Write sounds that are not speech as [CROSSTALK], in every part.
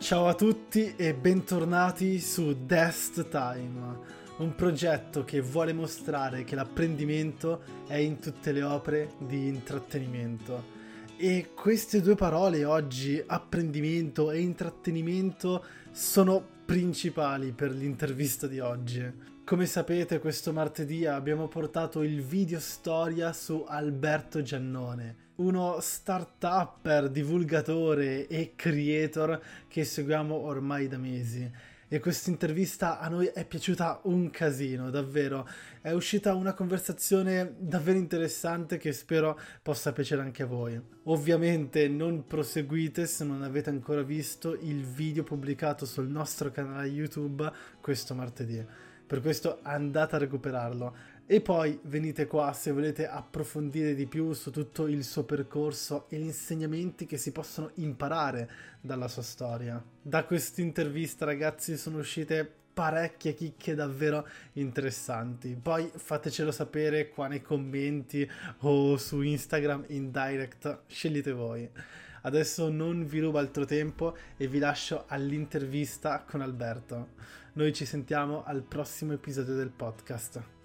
Ciao a tutti e bentornati su Dest Time, un progetto che vuole mostrare che l'apprendimento è in tutte le opere di intrattenimento. E queste due parole oggi, apprendimento e intrattenimento, sono principali per l'intervista di oggi. Come sapete, questo martedì abbiamo portato il video storia su Alberto Giannone, uno start-upper, divulgatore e creator che seguiamo ormai da mesi. E questa intervista a noi è piaciuta un casino, davvero. È uscita una conversazione davvero interessante che spero possa piacere anche a voi. Ovviamente non proseguite se non avete ancora visto il video pubblicato sul nostro canale YouTube questo martedì. Per questo andate a recuperarlo. E poi venite qua se volete approfondire di più su tutto il suo percorso e gli insegnamenti che si possono imparare dalla sua storia. Da questa intervista, ragazzi, sono uscite parecchie chicche davvero interessanti. Poi fatecelo sapere qua nei commenti o su Instagram in direct, scegliete voi. Adesso non vi rubo altro tempo e vi lascio all'intervista con Alberto. Noi ci sentiamo al prossimo episodio del podcast.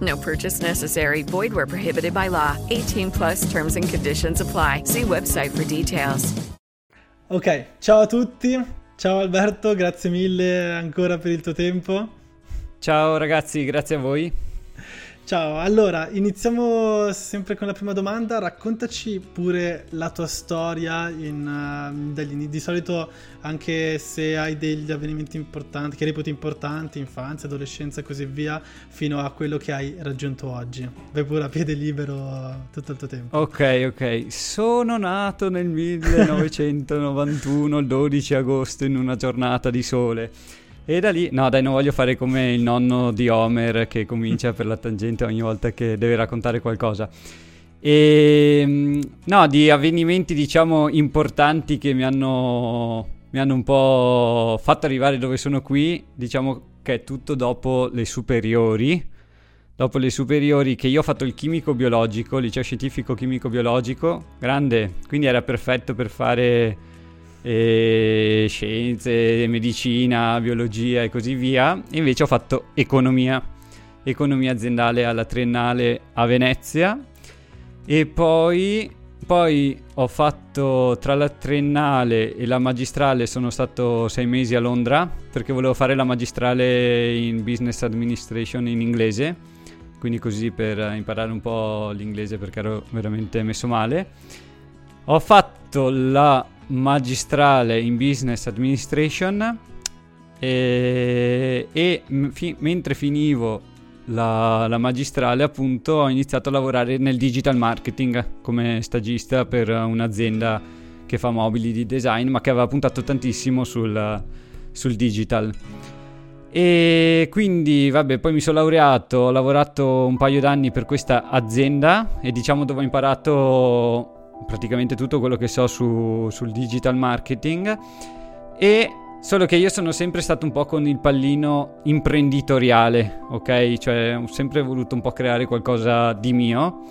No purchase necessary. Void where prohibited by law. 18 plus terms and conditions apply. See website for details. Ok, ciao a tutti. Ciao Alberto, grazie mille ancora per il tuo tempo. Ciao ragazzi, grazie a voi. Ciao, allora iniziamo sempre con la prima domanda. Raccontaci pure la tua storia. In, uh, degli, di solito, anche se hai degli avvenimenti importanti, che reputi importanti, infanzia, adolescenza e così via, fino a quello che hai raggiunto oggi. Vai pure a piede libero tutto il tuo tempo. Ok, ok. Sono nato nel 1991, il 12 agosto, in una giornata di sole. E da lì, no dai, non voglio fare come il nonno di Homer che comincia per la tangente ogni volta che deve raccontare qualcosa. E mm, no, di avvenimenti diciamo importanti che mi hanno, mi hanno un po' fatto arrivare dove sono qui, diciamo che è tutto dopo le superiori. Dopo le superiori che io ho fatto il chimico biologico, liceo scientifico chimico biologico, grande, quindi era perfetto per fare e scienze, medicina, biologia e così via. Invece ho fatto economia, economia aziendale alla triennale a Venezia e poi, poi ho fatto tra la triennale e la magistrale sono stato sei mesi a Londra perché volevo fare la magistrale in business administration in inglese, quindi così per imparare un po' l'inglese perché ero veramente messo male. Ho fatto la magistrale in business administration e, e fi, mentre finivo la, la, magistrale appunto ho iniziato a lavorare nel digital marketing come stagista per un'azienda che fa mobili di design ma che aveva puntato tantissimo sul, sul digital. E quindi vabbè poi mi sono laureato ho lavorato un paio d'anni per questa azienda e diciamo dove ho imparato praticamente tutto quello che so su, sul digital marketing e solo che io sono sempre stato un po' con il pallino imprenditoriale, ok? Cioè ho sempre voluto un po' creare qualcosa di mio,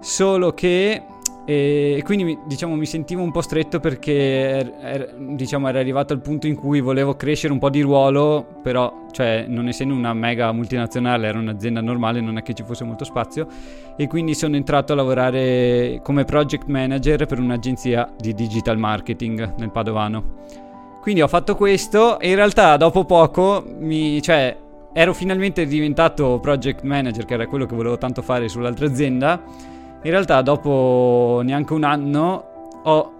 solo che e quindi diciamo mi sentivo un po' stretto perché er, er, diciamo era arrivato al punto in cui volevo crescere un po' di ruolo, però cioè non essendo una mega multinazionale, era un'azienda normale, non è che ci fosse molto spazio e quindi sono entrato a lavorare come project manager per un'agenzia di digital marketing nel Padovano. Quindi ho fatto questo e in realtà dopo poco mi, cioè, ero finalmente diventato project manager, che era quello che volevo tanto fare sull'altra azienda. In realtà dopo neanche un anno ho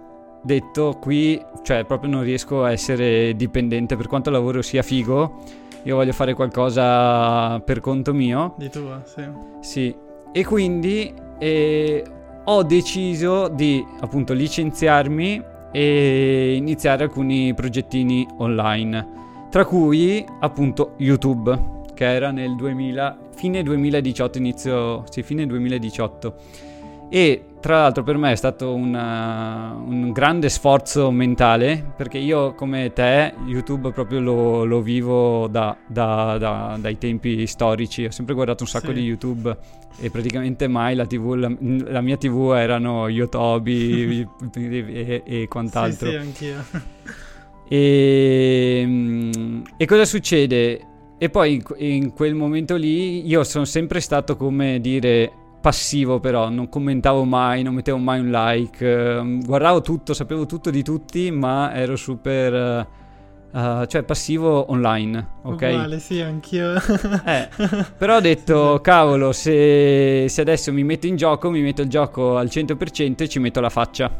detto qui, cioè proprio non riesco a essere dipendente per quanto il lavoro sia figo. Io voglio fare qualcosa per conto mio. Di tuo, sì. Sì, e quindi eh, ho deciso di appunto licenziarmi e iniziare alcuni progettini online, tra cui appunto YouTube, che era nel 2000, fine 2018, inizio, sì, fine 2018. E tra l'altro per me è stato una, un grande sforzo mentale perché io come te YouTube proprio lo, lo vivo da, da, da, dai tempi storici, ho sempre guardato un sacco sì. di YouTube e praticamente mai la, TV, la, la mia TV erano Yotobi [LAUGHS] e, e, quant'altro. Sì, sì, anch'io. E, e cosa succede? E poi in, in quel momento lì io sono sempre stato come dire passivo però, non commentavo mai, non mettevo mai un like, uh, guardavo tutto, sapevo tutto di tutti, ma ero super... Uh, cioè passivo online, ok? Uguale, sì, anch'io. eh, [LAUGHS] però ho detto, cavolo, se, se, adesso mi metto in gioco, mi metto il gioco al 100% e ci metto la faccia.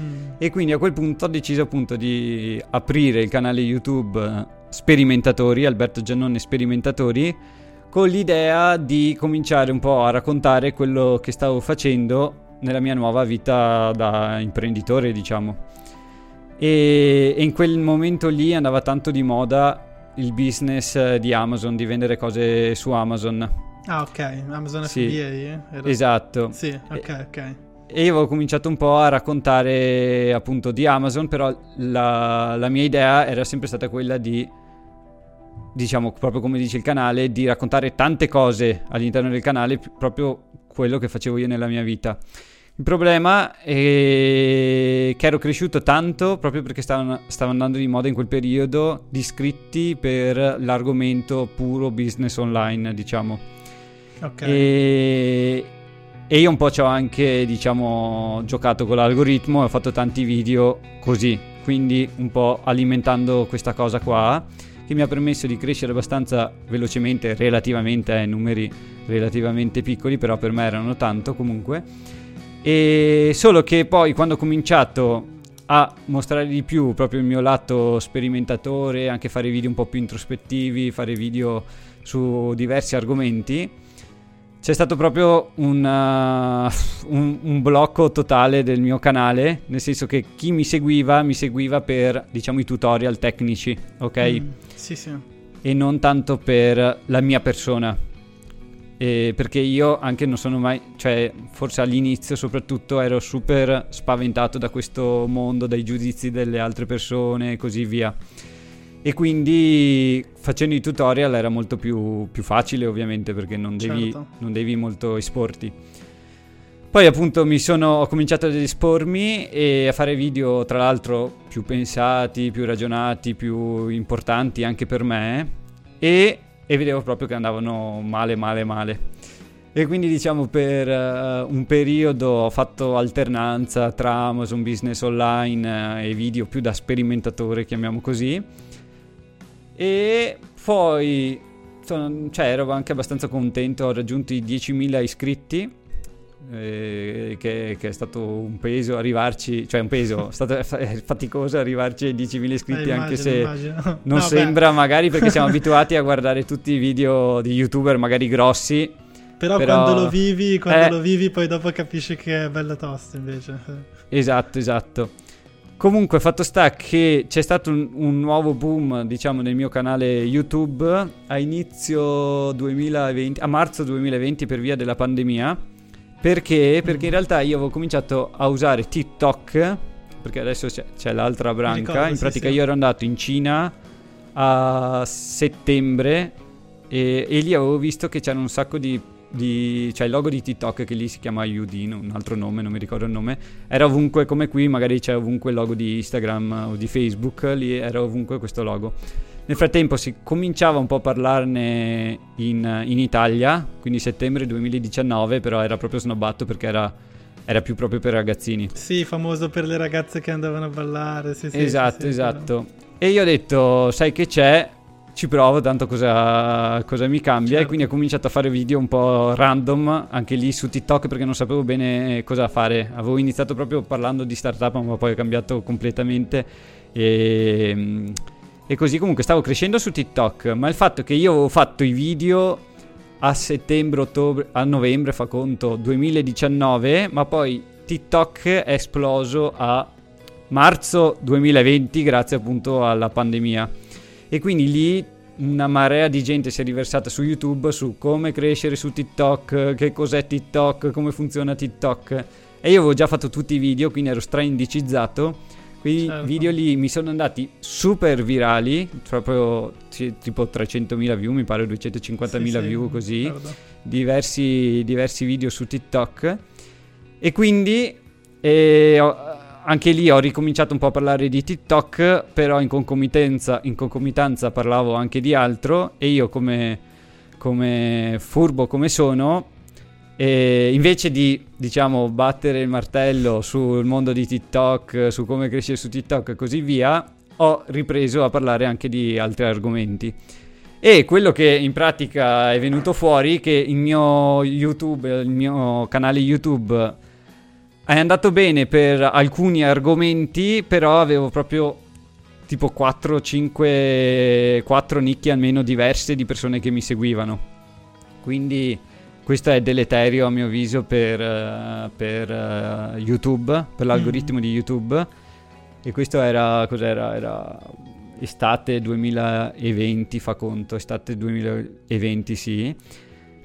Mm. E quindi a quel punto ho deciso appunto di aprire il canale YouTube Sperimentatori, Alberto Giannone Sperimentatori, con l'idea di cominciare un po' a raccontare quello che stavo facendo nella mia nuova vita da imprenditore, diciamo. E, e in quel momento lì andava tanto di moda il business di Amazon, di vendere cose su Amazon. Ah, ok, Amazon sì, FBA. Era... Esatto. Sì, ok, ok. E io avevo cominciato un po' a raccontare appunto di Amazon, però la, la mia idea era sempre stata quella di diciamo proprio come dice il canale, di raccontare tante cose all'interno del canale, proprio quello che facevo io nella mia vita. Il problema è che ero cresciuto tanto proprio perché stavano, stava andando di moda in quel periodo di iscritti per l'argomento puro business online, diciamo. Ok. E, e io un po' ci ho anche, diciamo, giocato con l'algoritmo e ho fatto tanti video così, quindi un po' alimentando questa cosa qua che mi ha permesso di crescere abbastanza velocemente, relativamente ai numeri relativamente piccoli, però per me erano tanto comunque. E solo che poi quando ho cominciato a mostrare di più proprio il mio lato sperimentatore, anche fare video un po' più introspettivi, fare video su diversi argomenti, c'è stato proprio un, uh, un, un, blocco totale del mio canale, nel senso che chi mi seguiva mi seguiva per, diciamo, i tutorial tecnici, ok? Mm, sì, sì. E non tanto per la mia persona. E perché io anche non sono mai, cioè forse all'inizio soprattutto ero super spaventato da questo mondo, dai giudizi delle altre persone e così via e quindi facendo i tutorial era molto più, più facile ovviamente perché non devi, certo. non devi, molto esporti. Poi appunto mi sono, ho cominciato ad espormi e a fare video tra l'altro più pensati, più ragionati, più importanti anche per me e, e vedevo proprio che andavano male, male, male. E quindi diciamo per uh, un periodo ho fatto alternanza tra Amazon Business Online uh, e video più da sperimentatore, chiamiamo così e poi sono, cioè, ero anche abbastanza contento, ho raggiunto i 10.000 iscritti. Eh, che, che, è stato un peso arrivarci, cioè un peso, è stato faticoso arrivarci ai 10.000 iscritti, eh, immagino, anche se immagino. non no, sembra beh. magari perché siamo abituati a guardare tutti i video di youtuber magari grossi. Però, però quando lo vivi, quando eh, lo vivi, poi dopo capisci che è bello tosto invece. Esatto, esatto. Comunque, fatto sta che c'è stato un, un, nuovo boom, diciamo, nel mio canale YouTube a inizio 2020, a marzo 2020 per via della pandemia. Perché? Perché in realtà io avevo cominciato a usare TikTok, perché adesso c'è, c'è l'altra branca. Ricordo, in pratica sì, io ero andato in Cina a settembre e, e lì avevo visto che c'erano un sacco di di, cioè il logo di TikTok che lì si chiama UD, un altro nome, non mi ricordo il nome, era ovunque come qui, magari c'è ovunque il logo di Instagram o di Facebook, lì era ovunque questo logo. Nel frattempo si cominciava un po' a parlarne in, in Italia, quindi settembre 2019, però era proprio snobbato perché era era più proprio per ragazzini. Sì, famoso per le ragazze che andavano a ballare. Sì, sì, esatto, sì, esatto. E io ho detto, sai che c'è? Ci provo, tanto cosa, cosa mi cambia. Certo. E quindi ho cominciato a fare video un po' random, anche lì su TikTok, perché non sapevo bene cosa fare. Avevo iniziato proprio parlando di startup, ma poi ho cambiato completamente. E, e così comunque stavo crescendo su TikTok. Ma il fatto che io avevo fatto i video a settembre, ottobre, a novembre, fa conto, 2019, ma poi TikTok è esploso a marzo 2020 grazie appunto alla pandemia. E quindi lì una marea di gente si è riversata su YouTube su come crescere su TikTok, che cos'è TikTok, come funziona TikTok. E io avevo già fatto tutti i video, quindi ero straindicizzato. Quei Certo. video lì mi sono andati super virali, proprio sì, tipo 300.000 view, mi pare 250.000 Sì, sì, view così guarda. diversi, diversi video su TikTok e quindi eh, ho- anche lì ho ricominciato un po' a parlare di TikTok, però in concomitanza, in concomitanza parlavo anche di altro e io come, come furbo come sono, invece di diciamo battere il martello sul mondo di TikTok, su come crescere su TikTok e così via, ho ripreso a parlare anche di altri argomenti. E quello che in pratica è venuto fuori che il mio YouTube, il mio canale YouTube è andato bene per alcuni argomenti, però avevo proprio tipo 4 5 4 nicchie almeno diverse di persone che mi seguivano. Quindi questo è deleterio a mio avviso per, eh, per, eh, YouTube, per l'algoritmo di YouTube. E questo era cos'era? Era estate 2020, fa conto, estate 2020, sì.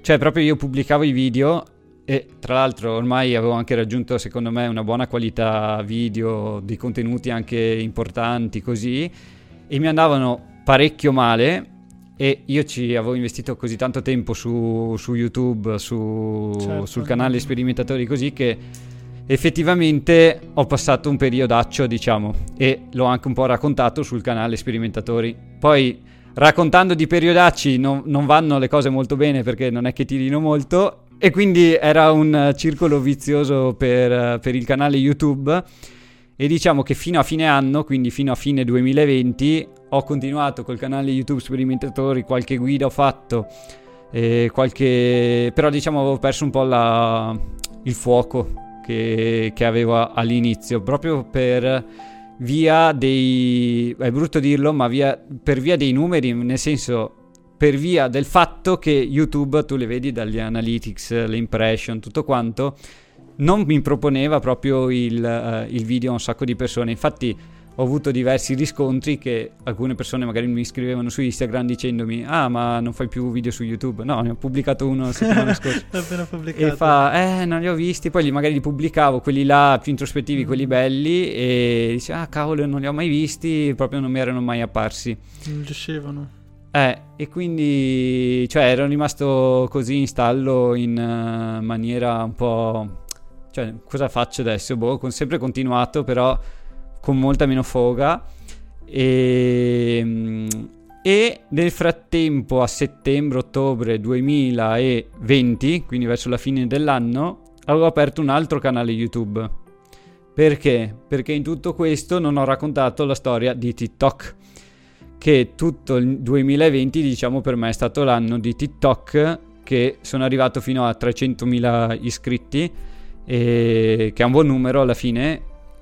Cioè, proprio io pubblicavo i video e tra l'altro ormai avevo anche raggiunto, secondo me, una buona qualità video, dei contenuti anche importanti, così, e mi andavano parecchio male. E io ci avevo investito così tanto tempo su, su YouTube, su- Certo. sul canale Sperimentatori, così che effettivamente ho passato un periodaccio, diciamo, e l'ho anche un po' raccontato sul canale Sperimentatori. Poi raccontando di periodacci non, non vanno le cose molto bene perché non è che tirino molto e quindi era un circolo vizioso per, per il canale YouTube. E diciamo che fino a fine anno, quindi fino a fine 2020, ho continuato col canale YouTube Sperimentatori, qualche guida ho fatto, qualche... però diciamo avevo perso un po' la- il fuoco che, che avevo all'inizio, proprio per via dei... è brutto dirlo, ma via, per via dei numeri, nel senso per via del fatto che YouTube, tu le vedi dagli analytics, le impression, tutto quanto, non mi proponeva proprio il, eh, il video a un sacco di persone. Infatti ho avuto diversi riscontri che alcune persone magari mi scrivevano su Instagram dicendomi ah ma non fai più video su YouTube. No, ne ho pubblicato uno la settimana [LAUGHS] scorsa. L'ho appena pubblicato. E fa, eh, non li ho visti. Poi magari li pubblicavo, quelli là più introspettivi, quelli belli. E dice, ah, cavolo, non li ho mai visti. Proprio non mi erano mai apparsi. Non riuscivano. Eh, e quindi, cioè, ero rimasto così in stallo in eh, maniera un po'. Cioè, cosa faccio adesso? Boh, con, sempre continuato, però con molta meno foga. E, mm, e nel frattempo, a settembre-ottobre 2020, quindi verso la fine dell'anno, avevo aperto un altro canale YouTube. Perché? Perché in tutto questo non ho raccontato la storia di TikTok che tutto il 2020 diciamo per me è stato l'anno di TikTok che sono arrivato fino a 300.000 iscritti che è un buon numero alla fine.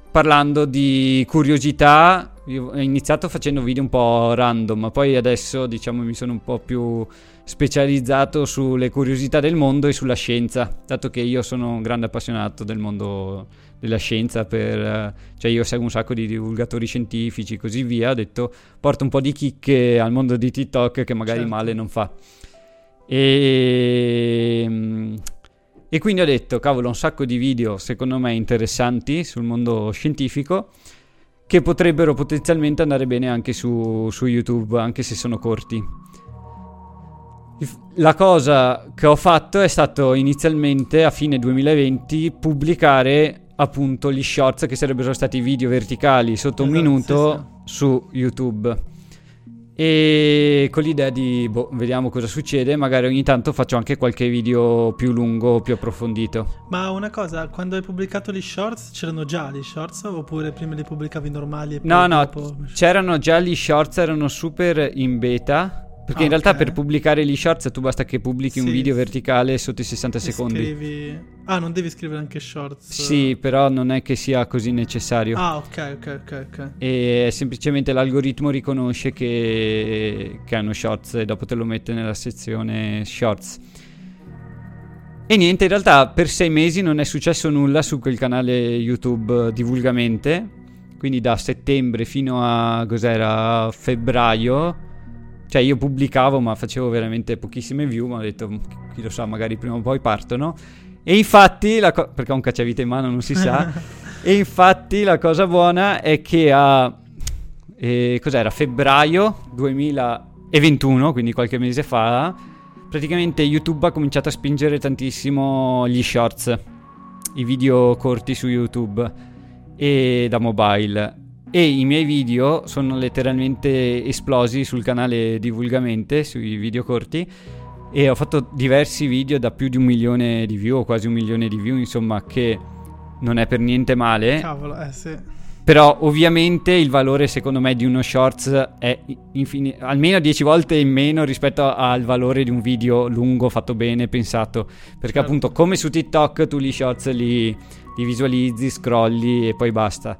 Parlando di curiosità io ho iniziato facendo video un po' random ma poi adesso diciamo mi sono un po' più specializzato sulle curiosità del mondo e sulla scienza dato che io sono un grande appassionato del mondo della scienza per eh, cioè io seguo un sacco di divulgatori scientifici e così via ho detto porto un po' di chicche al mondo di TikTok che magari Certo. male non fa e, mm, e quindi ho detto cavolo un sacco di video secondo me interessanti sul mondo scientifico che potrebbero potenzialmente andare bene anche su, su YouTube anche se sono corti la cosa che ho fatto è stato inizialmente a fine 2020 pubblicare appunto gli shorts che sarebbero stati video verticali sotto un Esatto, minuto su YouTube. E con l'idea di, boh, vediamo cosa succede, magari ogni tanto faccio anche qualche video più lungo, più approfondito. Ma una cosa, quando hai pubblicato gli shorts, c'erano già gli shorts oppure prima li pubblicavi normali No, no, dopo... c'erano già gli shorts, erano super in beta. Perché Ah, in realtà ok. per pubblicare gli shorts tu basta che pubblichi un Sì. video verticale sotto i 60 e secondi. scrivi- Ah, non devi scrivere anche shorts? Sì, però non è che sia così necessario. Ah, ok, ok, ok, ok. E semplicemente l'algoritmo riconosce che, che hanno shorts e dopo te lo mette nella sezione shorts. E niente, in realtà per sei mesi non è successo nulla su quel canale YouTube eh, divulgamente. Quindi da settembre fino a cos'era febbraio. Cioè io pubblicavo ma facevo veramente pochissime view, ma ho detto chi lo sa, magari prima o poi partono. E infatti, co- perché ho un cacciavite in mano non si sa. [LAUGHS] e infatti la cosa buona è che a eh, cos'era? Febbraio 2021, quindi qualche mese fa, praticamente YouTube ha cominciato a spingere tantissimo gli shorts, i video corti su YouTube e da mobile. E i miei video sono letteralmente esplosi sul canale divulgamente, sui video corti. E ho fatto diversi video da più di un milione di view, o quasi un milione di view, insomma, che non è per niente male. Cavolo, eh sì. Però ovviamente il valore secondo me di uno shorts è infini- almeno 10 volte in meno rispetto al valore di un video lungo, fatto bene, pensato. Perché Certo. appunto come su TikTok tu gli shorts li, li visualizzi, scrolli e poi basta.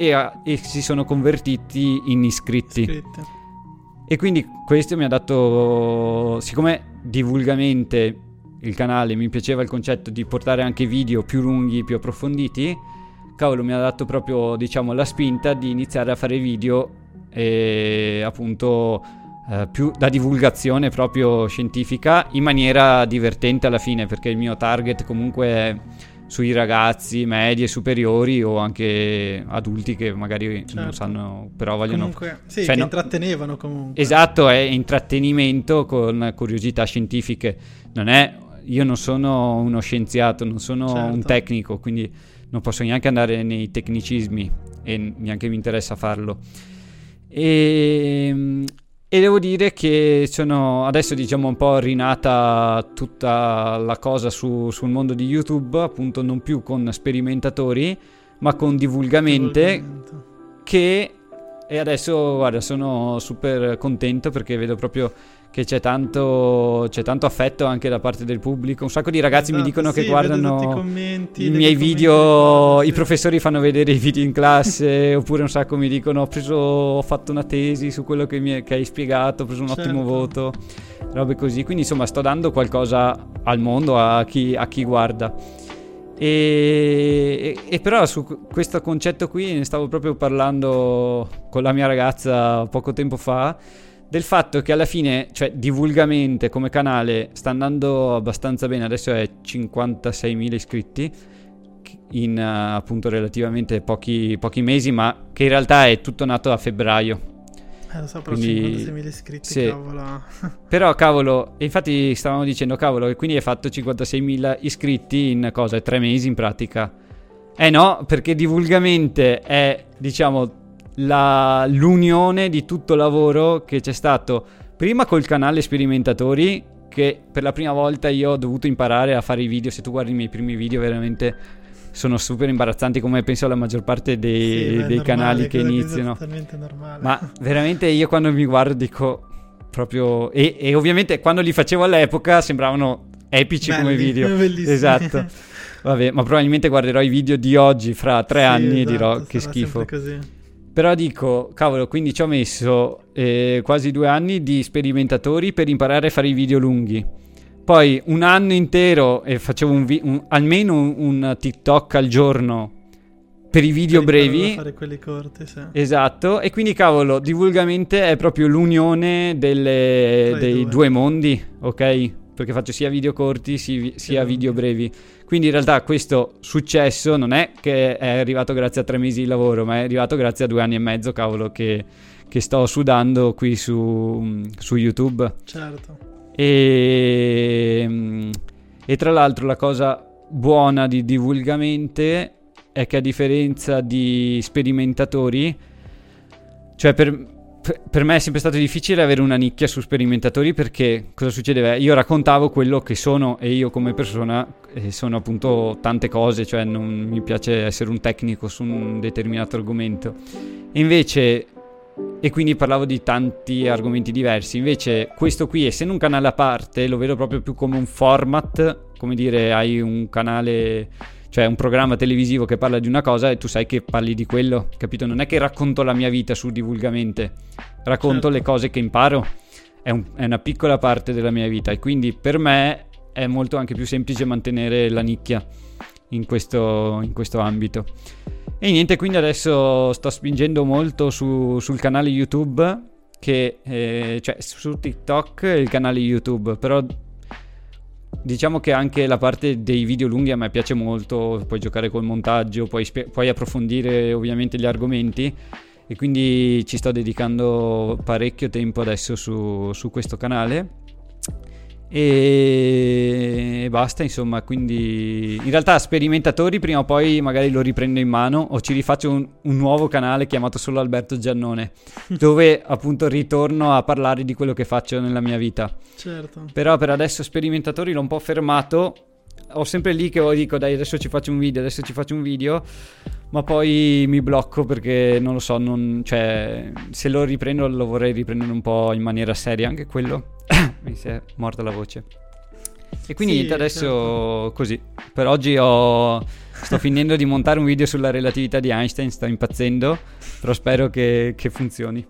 e, ha- e si sono convertiti in iscritti. Iscritti. E quindi questo mi ha dato, siccome divulgamente il canale mi piaceva il concetto di portare anche video più lunghi, più approfonditi, cavolo mi ha dato proprio diciamo la spinta di iniziare a fare video e appunto eh, più da divulgazione proprio scientifica in maniera divertente alla fine perché il mio target comunque è sui ragazzi medie superiori o anche adulti che magari non Certo. sanno però vogliono Comunque, sì, cioè, che no- intrattenevano comunque. Esatto, è intrattenimento con curiosità scientifiche. Non è, io non sono uno scienziato, non sono Certo. un tecnico, quindi non posso neanche andare nei tecnicismi e neanche mi interessa farlo. E, e devo dire che sono adesso diciamo un po' rinata tutta la cosa su- sul mondo di YouTube, appunto non più con sperimentatori, ma con divulgamente che e adesso guarda sono super contento perché vedo proprio che c'è tanto, c'è tanto affetto anche da parte del pubblico. Un sacco di ragazzi mi Esatto, dicono che sì, i guardano commenti, i miei video i professori fanno vedere i video in classe [LAUGHS] oppure un sacco mi dicono ho preso ho fatto una tesi su quello che, mi è- che hai spiegato ho preso un ottimo Certo. voto. Robe così. Quindi insomma sto dando qualcosa al mondo a chi, a chi guarda. E, e- e però su questo concetto qui ne stavo proprio parlando con la mia ragazza poco tempo fa del fatto che alla fine, cioè divulgamente come canale, sta andando abbastanza bene, adesso è 56.000 iscritti in eh, appunto relativamente pochi, pochi mesi, ma che in realtà è tutto nato a febbraio. Eh, lo so, però Quindi- 56.000 iscritti, sì. cavolo. [LAUGHS] Però cavolo, infatti stavamo dicendo cavolo, e quindi hai fatto 56.000 iscritti in cosa? Tre mesi in pratica. Eh no, perché divulgamente è, diciamo, la- l'unione di tutto lavoro che c'è stato prima col canale Sperimentatori, che per la prima volta io ho dovuto imparare a fare i video. Se tu guardi i miei primi video, veramente sono super imbarazzanti, come penso la maggior parte dei, Sì, dei normale, canali che iniziano. Ma veramente io quando mi guardo dico proprio... E, e ovviamente quando li facevo all'epoca sembravano epici come Belli, video. [LAUGHS] bellissimi. Esatto. Vabbè, ma probabilmente guarderò i video di oggi fra tre Sì, anni e esatto, dirò che sarà schifo. così. Però dico, cavolo, quindi ci ho messo eh, quasi due anni di sperimentatori per imparare a fare i video lunghi. Poi un anno intero e facevo un vi- un- almeno un, un TikTok al giorno per i video Per brevi. fare quelli corti, sì. Esatto, e quindi cavolo, divulgamente è proprio l'unione delle- dei due. due mondi, ok? Perché faccio sia video corti si- sia video brevi. Quindi in realtà questo successo non è che è arrivato grazie a tre mesi di lavoro, ma è arrivato grazie a due anni e mezzo, cavolo, che, che sto sudando qui su, su YouTube. Certo. E, e tra l'altro la cosa buona di divulgamente è che a differenza di sperimentatori, cioè per, per- me è sempre stato difficile avere una nicchia su sperimentatori perché cosa succedeva? Io raccontavo quello che sono e io come persona eh, sono appunto tante cose, cioè non mi piace essere un tecnico su un determinato argomento. E invece e quindi parlavo di tanti argomenti diversi. Invece, questo qui, essendo un canale a parte, lo vedo proprio più come un format, come dire, hai un canale, cioè un programma televisivo che parla di una cosa e tu sai che parli di quello, capito? Non è che racconto la mia vita su divulgamente, racconto Certo. le cose che imparo. È, un- è una piccola parte della mia vita e quindi per me è molto anche più semplice mantenere la nicchia in questo, in questo ambito. E niente, quindi adesso sto spingendo molto su- sul canale YouTube, che, eh, cioè su TikTok e il canale YouTube, però diciamo che anche la parte dei video lunghi a me piace molto, puoi giocare col montaggio, puoi, spie- puoi approfondire ovviamente gli argomenti e quindi ci sto dedicando parecchio tempo adesso su, su questo canale. E basta, insomma, quindi in realtà sperimentatori prima o poi magari lo riprendo in mano o ci rifaccio un, un nuovo canale chiamato solo Alberto Giannone, [LAUGHS] dove appunto ritorno a parlare di quello che faccio nella mia vita. Certo. Però per adesso sperimentatori l'ho un po' fermato. Ho sempre lì che dico dai adesso ci faccio un video, adesso ci faccio un video, ma poi mi blocco perché non lo so, non, cioè, se lo riprendo lo vorrei riprendere un po' in maniera seria anche quello. [COUGHS] mi si è morta la voce. E quindi Sì, adesso certo. così. Per oggi ho... sto finendo di montare un video sulla relatività di Einstein, sto impazzendo, però spero che, che funzioni.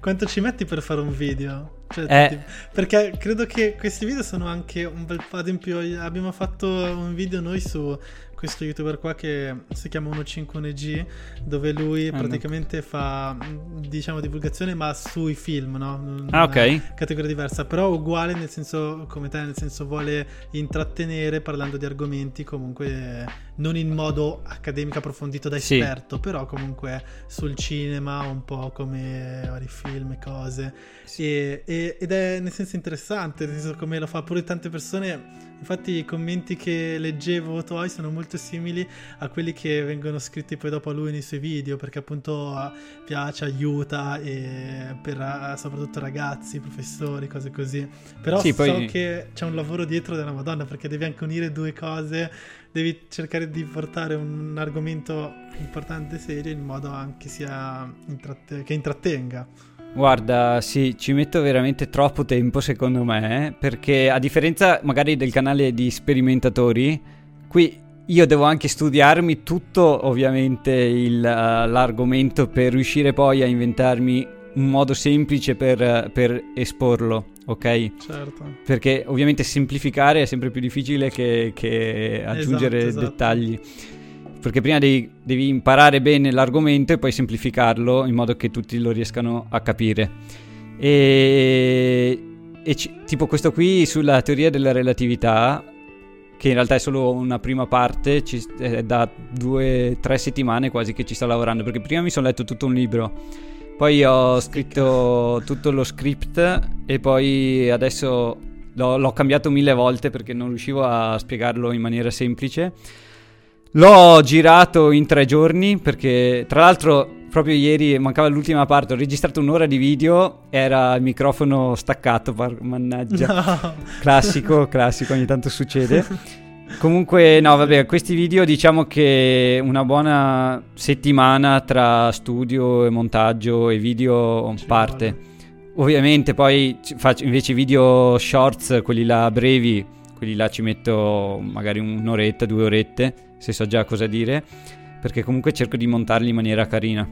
Quanto ci metti per fare un video? Cioè, Eh. perché credo che questi video sono anche un bel po' ad esempio abbiamo fatto un video noi su questo youtuber qua che si chiama 151G dove lui no. praticamente fa diciamo divulgazione ma sui film no? Una Ah, ok. categoria diversa però uguale nel senso come te nel senso vuole intrattenere parlando di argomenti comunque non in modo accademico approfondito da Sì. esperto però comunque sul cinema un po' come vari film e cose e, e- ed è nel senso interessante nel senso come lo fa pure tante persone infatti i commenti che leggevo tuoi sono molto simili a quelli che vengono scritti poi dopo a lui nei suoi video perché appunto eh, piace aiuta e per eh, soprattutto ragazzi professori cose così. Però Sì, so poi- che c'è un lavoro dietro della madonna perché devi anche unire due cose devi cercare di portare un argomento importante e serio in modo anche sia intratte- che intrattenga Guarda, sì, ci metto veramente troppo tempo secondo me, perché a differenza magari del canale di sperimentatori, qui io devo anche studiarmi tutto ovviamente il, eh, l'argomento per riuscire poi a inventarmi un modo semplice per, per esporlo, ok? certo Perché ovviamente semplificare è sempre più difficile che, che aggiungere Esatto, esatto. dettagli. Perché prima devi, devi imparare bene l'argomento e poi semplificarlo in modo che tutti lo riescano a capire. E, e ci- tipo questo qui sulla teoria della relatività, che in realtà è solo una prima parte, ci, è da due tre settimane quasi che ci sto lavorando. Perché prima mi sono letto tutto un libro, poi ho scritto tutto lo script e poi adesso l'ho, l'ho cambiato mille volte perché non riuscivo a spiegarlo in maniera semplice. L'ho girato in tre giorni perché tra l'altro proprio ieri mancava l'ultima parte, ho registrato un'ora di video, era il microfono staccato, par- mannaggia. [LAUGHS] no Classico, classico, ogni tanto succede. [LAUGHS] Comunque, no, vabbè, questi video diciamo che una buona settimana tra studio e montaggio e video Ci parte. Ovviamente poi ci- faccio invece i video shorts, quelli là brevi, quelli là ci metto magari un'oretta, due orette, se so già cosa dire, perché comunque cerco di montarli in maniera carina.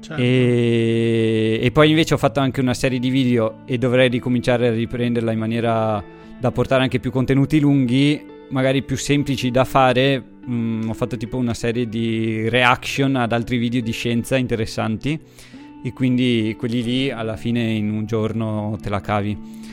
certo. E, e poi invece ho fatto anche una serie di video e dovrei ricominciare a riprenderla in maniera da portare anche più contenuti lunghi magari più semplici da fare, mm, ho fatto tipo una serie di reaction ad altri video di scienza interessanti e quindi quelli lì alla fine in un giorno te la cavi.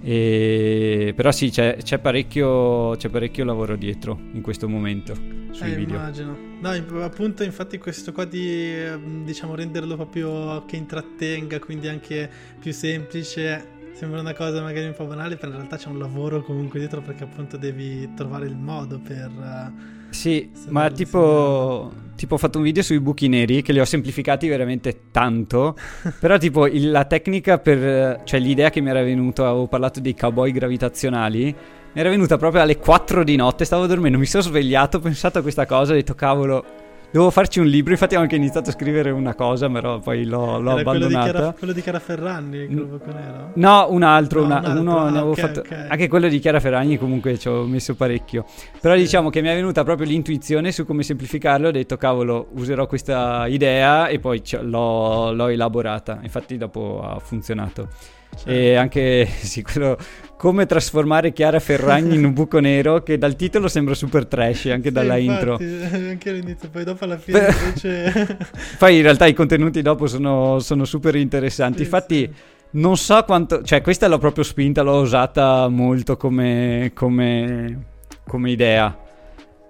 E... Però sì, c'è, c'è, parecchio, c'è parecchio lavoro dietro in questo momento sui eh, video. Immagino. No, appunto, infatti, questo qua di diciamo renderlo proprio che intrattenga, quindi anche più semplice. Sembra una cosa magari un po' banale, però in realtà c'è un lavoro comunque dietro perché appunto devi trovare il modo per. Sì, ma tipo, tipo, ho fatto un video sui buchi neri che li ho semplificati veramente tanto. [LAUGHS] però tipo il, la tecnica per... cioè l'idea che mi era venuta, avevo parlato dei cowboy gravitazionali, mi era venuta proprio alle 4 di notte, stavo dormendo, mi sono svegliato, ho pensato a questa cosa, ho detto cavolo, Devo farci un libro, infatti ho anche iniziato a scrivere una cosa, però poi l'ho, l'ho abbandonata. Quello di, Chiara, quello di Chiara Ferragni, quello nero? No, un altro, no, una, un altro. uno ah, ne avevo okay, fatto. Okay. Anche quello di Chiara Ferragni comunque ci ho messo parecchio. Però sì. diciamo che mi è venuta proprio l'intuizione su come semplificarlo, ho detto cavolo, userò questa idea e poi l'ho, l'ho elaborata. Infatti dopo ha funzionato. Certo. E anche [LAUGHS] sì, quello come trasformare Chiara Ferragni in un buco nero che dal titolo sembra super trash anche sì, dalla infatti, intro anche all'inizio poi dopo alla fine invece [LAUGHS] poi in realtà i contenuti dopo sono, sono super interessanti sì, infatti sì. non so quanto cioè questa l'ho proprio spinta l'ho usata molto come, come, come idea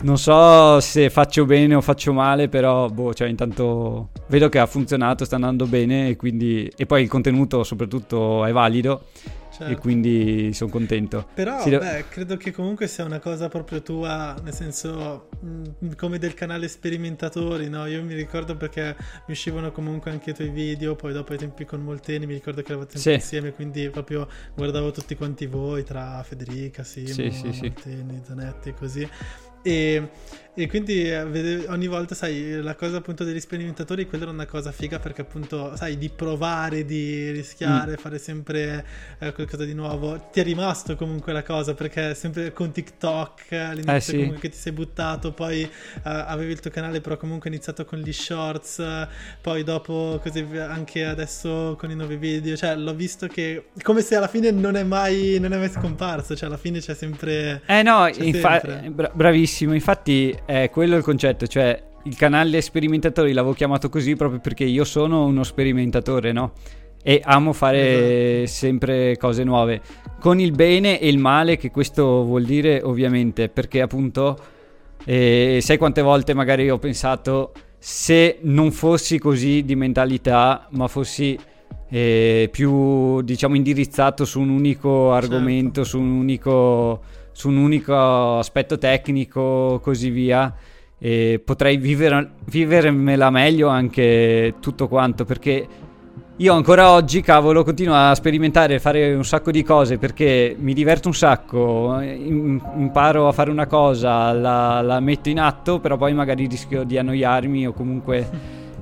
non so se faccio bene o faccio male, però boh, cioè intanto vedo che ha funzionato, sta andando bene e quindi e poi il contenuto soprattutto è valido certo. e quindi sono contento. Però Sì, beh, credo che comunque sia una cosa proprio tua, nel senso mh, come del canale sperimentatori, no? Io mi ricordo perché mi uscivano comunque anche i tuoi video, poi dopo ai tempi con Molteni mi ricordo che eravate Sì. insieme, quindi proprio guardavo tutti quanti voi tra Federica, Simo, sì, sì. Molteni, Zanetti e così. E, e quindi eh, ogni volta, sai, la cosa appunto degli sperimentatori, quella era una cosa figa perché appunto, sai, di provare, di rischiare, fare sempre eh, qualcosa di nuovo. Ti è rimasto comunque la cosa perché sempre con TikTok all'inizio Eh, sì. comunque che ti sei buttato, poi eh, avevi il tuo canale però comunque iniziato con gli shorts, eh, poi dopo così via, anche adesso con i nuovi video, cioè l'ho visto che come se alla fine non è mai, non è mai scomparso, cioè alla fine c'è sempre... Eh no, infa- sempre. bra- bravissimo, infatti è quello il concetto, cioè il canale sperimentatori l'avevo chiamato così proprio perché io sono uno sperimentatore, no? E amo fare sempre cose nuove, con il bene e il male che questo vuol dire ovviamente, perché appunto eh, sai quante volte magari ho pensato se non fossi così di mentalità, ma fossi eh, più diciamo indirizzato su un unico argomento, su un unico su un unico aspetto tecnico, così via. E potrei vivere, vivermela meglio anche tutto quanto perché io ancora oggi, cavolo, continuo a sperimentare, fare un sacco di cose perché mi diverto un sacco, im- imparo a fare una cosa, la, la metto in atto, però poi magari rischio di annoiarmi o comunque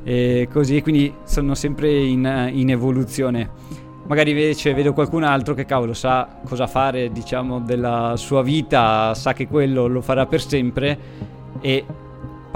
eh, così, quindi sono sempre in, in evoluzione. Magari invece vedo qualcun altro che cavolo sa cosa fare, diciamo, della sua vita, sa che quello lo farà per sempre e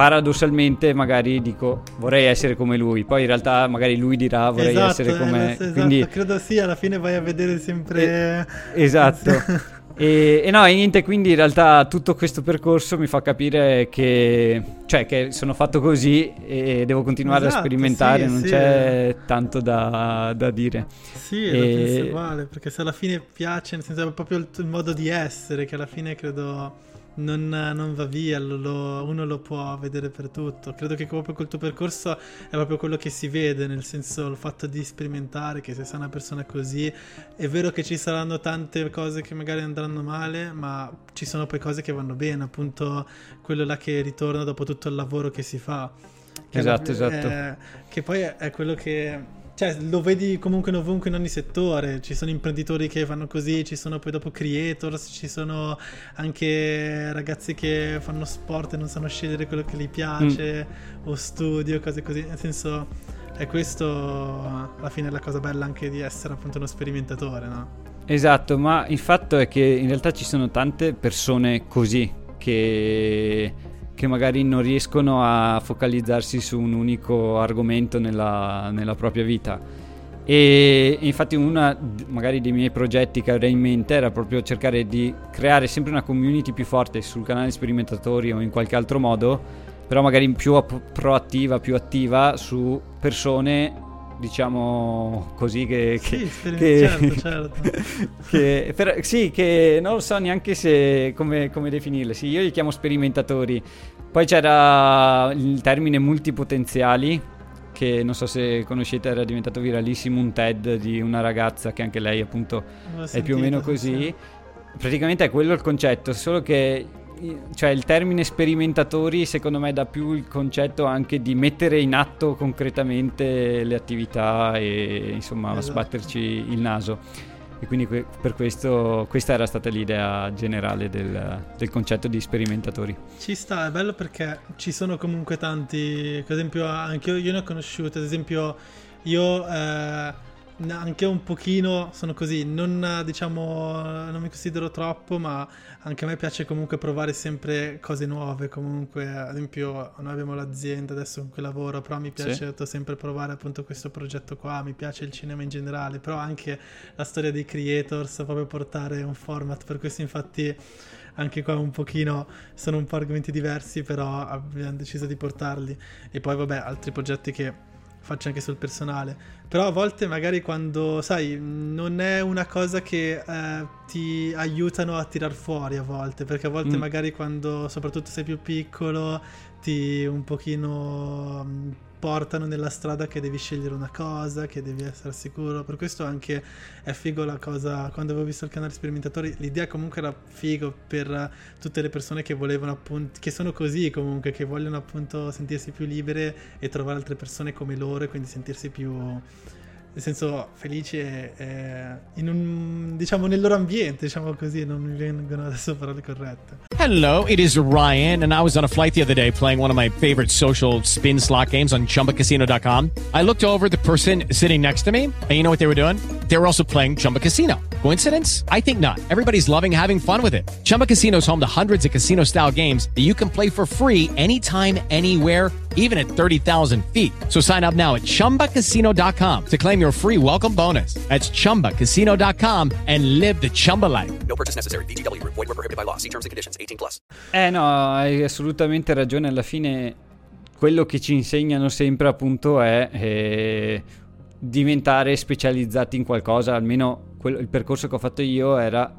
paradossalmente magari dico vorrei essere come lui, poi in realtà magari lui dirà vorrei Esatto, essere eh, come... esatto, quindi credo sì, alla fine vai a vedere sempre... Esatto. [LAUGHS] e, e no, e niente, quindi in realtà tutto questo percorso mi fa capire che, cioè, che sono fatto così e devo continuare Esatto, a sperimentare, sì, non sì. c'è tanto da, da dire. Sì, E- la penso uguale, perché se alla fine piace, nel senso è proprio il, il modo di essere, che alla fine credo non, non va via, lo- lo- uno lo può vedere per tutto. Credo che proprio col tuo percorso è proprio quello che si vede, nel senso il fatto di sperimentare, che se sei una persona così, è vero che ci saranno tante cose che magari andranno male, ma ci sono poi cose che vanno bene, appunto quello là che ritorna dopo tutto il lavoro che si fa. Che Esatto, alla- esatto. è- che poi è, è quello che cioè lo vedi comunque ovunque in ogni settore ci sono imprenditori che fanno così ci sono poi dopo creators ci sono anche ragazzi che fanno sport e non sanno scegliere quello che gli piace Mm. o studio cose così nel senso è questo alla fine la cosa bella anche di essere appunto uno sperimentatore no? Esatto, ma il fatto è che in realtà ci sono tante persone così che, che magari non riescono a focalizzarsi su un unico argomento nella, nella propria vita. E infatti uno magari dei miei progetti che avrei in mente era proprio cercare di creare sempre una community più forte sul canale sperimentatori o in qualche altro modo, però magari più proattiva, più attiva su persone diciamo così che, Sì, che, speri- che- certo, certo. [LAUGHS] che- però- sì che non lo so neanche se come, come definirle sì io li chiamo sperimentatori poi c'era il termine multipotenziali che non so se conoscete era diventato viralissimo un TED di una ragazza che anche lei appunto L'ho è più o meno sentito, sì, così sì. praticamente è quello il concetto solo che cioè il termine sperimentatori secondo me dà più il concetto anche di mettere in atto concretamente le attività e insomma Esatto. sbatterci il naso e quindi que- per questo questa era stata l'idea generale del, del concetto di sperimentatori Ci sta, è bello perché ci sono comunque tanti, per esempio anche io, io ne ho conosciuti, ad esempio io eh, anche un pochino sono così, non diciamo, non mi considero troppo, ma anche a me piace comunque provare sempre cose nuove, comunque ad esempio noi abbiamo l'azienda adesso con cui lavoro, però mi piace sempre provare appunto questo progetto qua, mi piace il cinema in generale, però anche la storia dei creators, proprio portare un format, per questo infatti anche qua un pochino sono un po' argomenti diversi, però abbiamo deciso di portarli. E poi vabbè, altri progetti che faccio anche sul personale. Però a volte magari quando, sai, non è una cosa che eh, ti aiutano a tirar fuori a volte, perché a volte Mm. magari quando soprattutto sei più piccolo ti un pochino mm, portano nella strada che devi scegliere una cosa, che devi essere sicuro. Per questo anche è figo la cosa, quando avevo visto il canale sperimentatori, l'idea comunque era figo per eh, tutte le persone che volevano appunto, che sono così comunque, che vogliono appunto sentirsi più libere e trovare altre persone come loro e quindi sentirsi più, nel senso, felici e, e in un, diciamo, nel loro ambiente, diciamo così, non mi vengono adesso parole corrette. Hello, it is Ryan, and I was on a flight the other day playing one of my favorite social spin slot games on chumbacasino.com. I looked over the person sitting next to me, and you know what they were doing? They were also playing Chumba Casino. Coincidence? I think not. Everybody's loving having fun with it. Chumba Casino is home to hundreds of casino style games that you can play for free anytime, anywhere, even at 30,000 feet. So sign up now at chumbacasino.com to claim your free welcome bonus. That's chumbacasino.com and live the Chumba life. No purchase necessary. VGW Group. Void were prohibited by law. See terms and conditions. 18 plus. Eh no, hai assolutamente ragione. Alla fine quello che ci insegnano sempre appunto è eh, diventare specializzati in qualcosa. Almeno quello- il percorso che ho fatto io era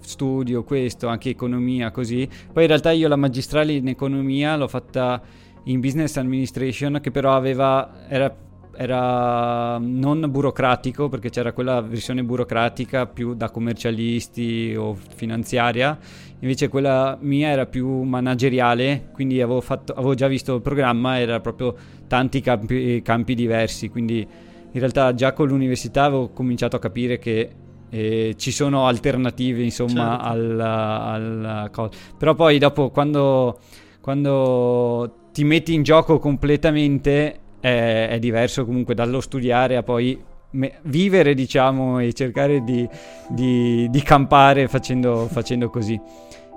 studio questo, anche economia, così. Poi in realtà io la magistrale in economia l'ho fatta in business administration che però aveva era era non burocratico perché c'era quella versione burocratica più da commercialisti o finanziaria invece quella mia era più manageriale quindi avevo, fatto, avevo già visto il programma era proprio tanti campi, campi diversi quindi in realtà già con l'università avevo cominciato a capire che eh, ci sono alternative insomma Certo. alla, alla cosa però poi dopo quando, quando ti metti in gioco completamente è, è diverso comunque dallo studiare a poi me- vivere diciamo e cercare di, di- di campare facendo, facendo così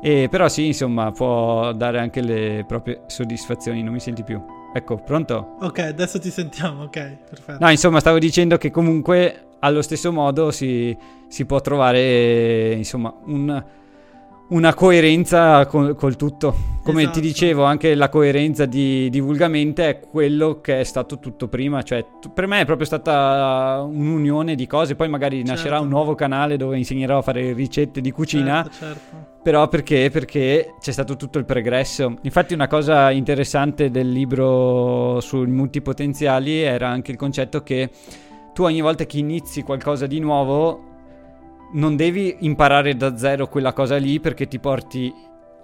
e però sì insomma può dare anche le proprie soddisfazioni non mi senti più ecco pronto? Ok, adesso ti sentiamo, ok, perfetto. No, insomma, stavo dicendo che comunque allo stesso modo si, si può trovare, insomma, un- una coerenza col, col tutto. Come Esatto. ti dicevo, anche la coerenza di, di Vulgamente è quello che è stato tutto prima. Cioè, t- per me è proprio stata un'unione di cose. Poi magari nascerà Certo. un nuovo canale dove insegnerò a fare ricette di cucina. Certo, certo. Però perché? Perché c'è stato tutto il pregresso. Infatti una cosa interessante del libro sui multipotenziali era anche il concetto che tu ogni volta che inizi qualcosa di nuovo non devi imparare da zero quella cosa lì perché ti porti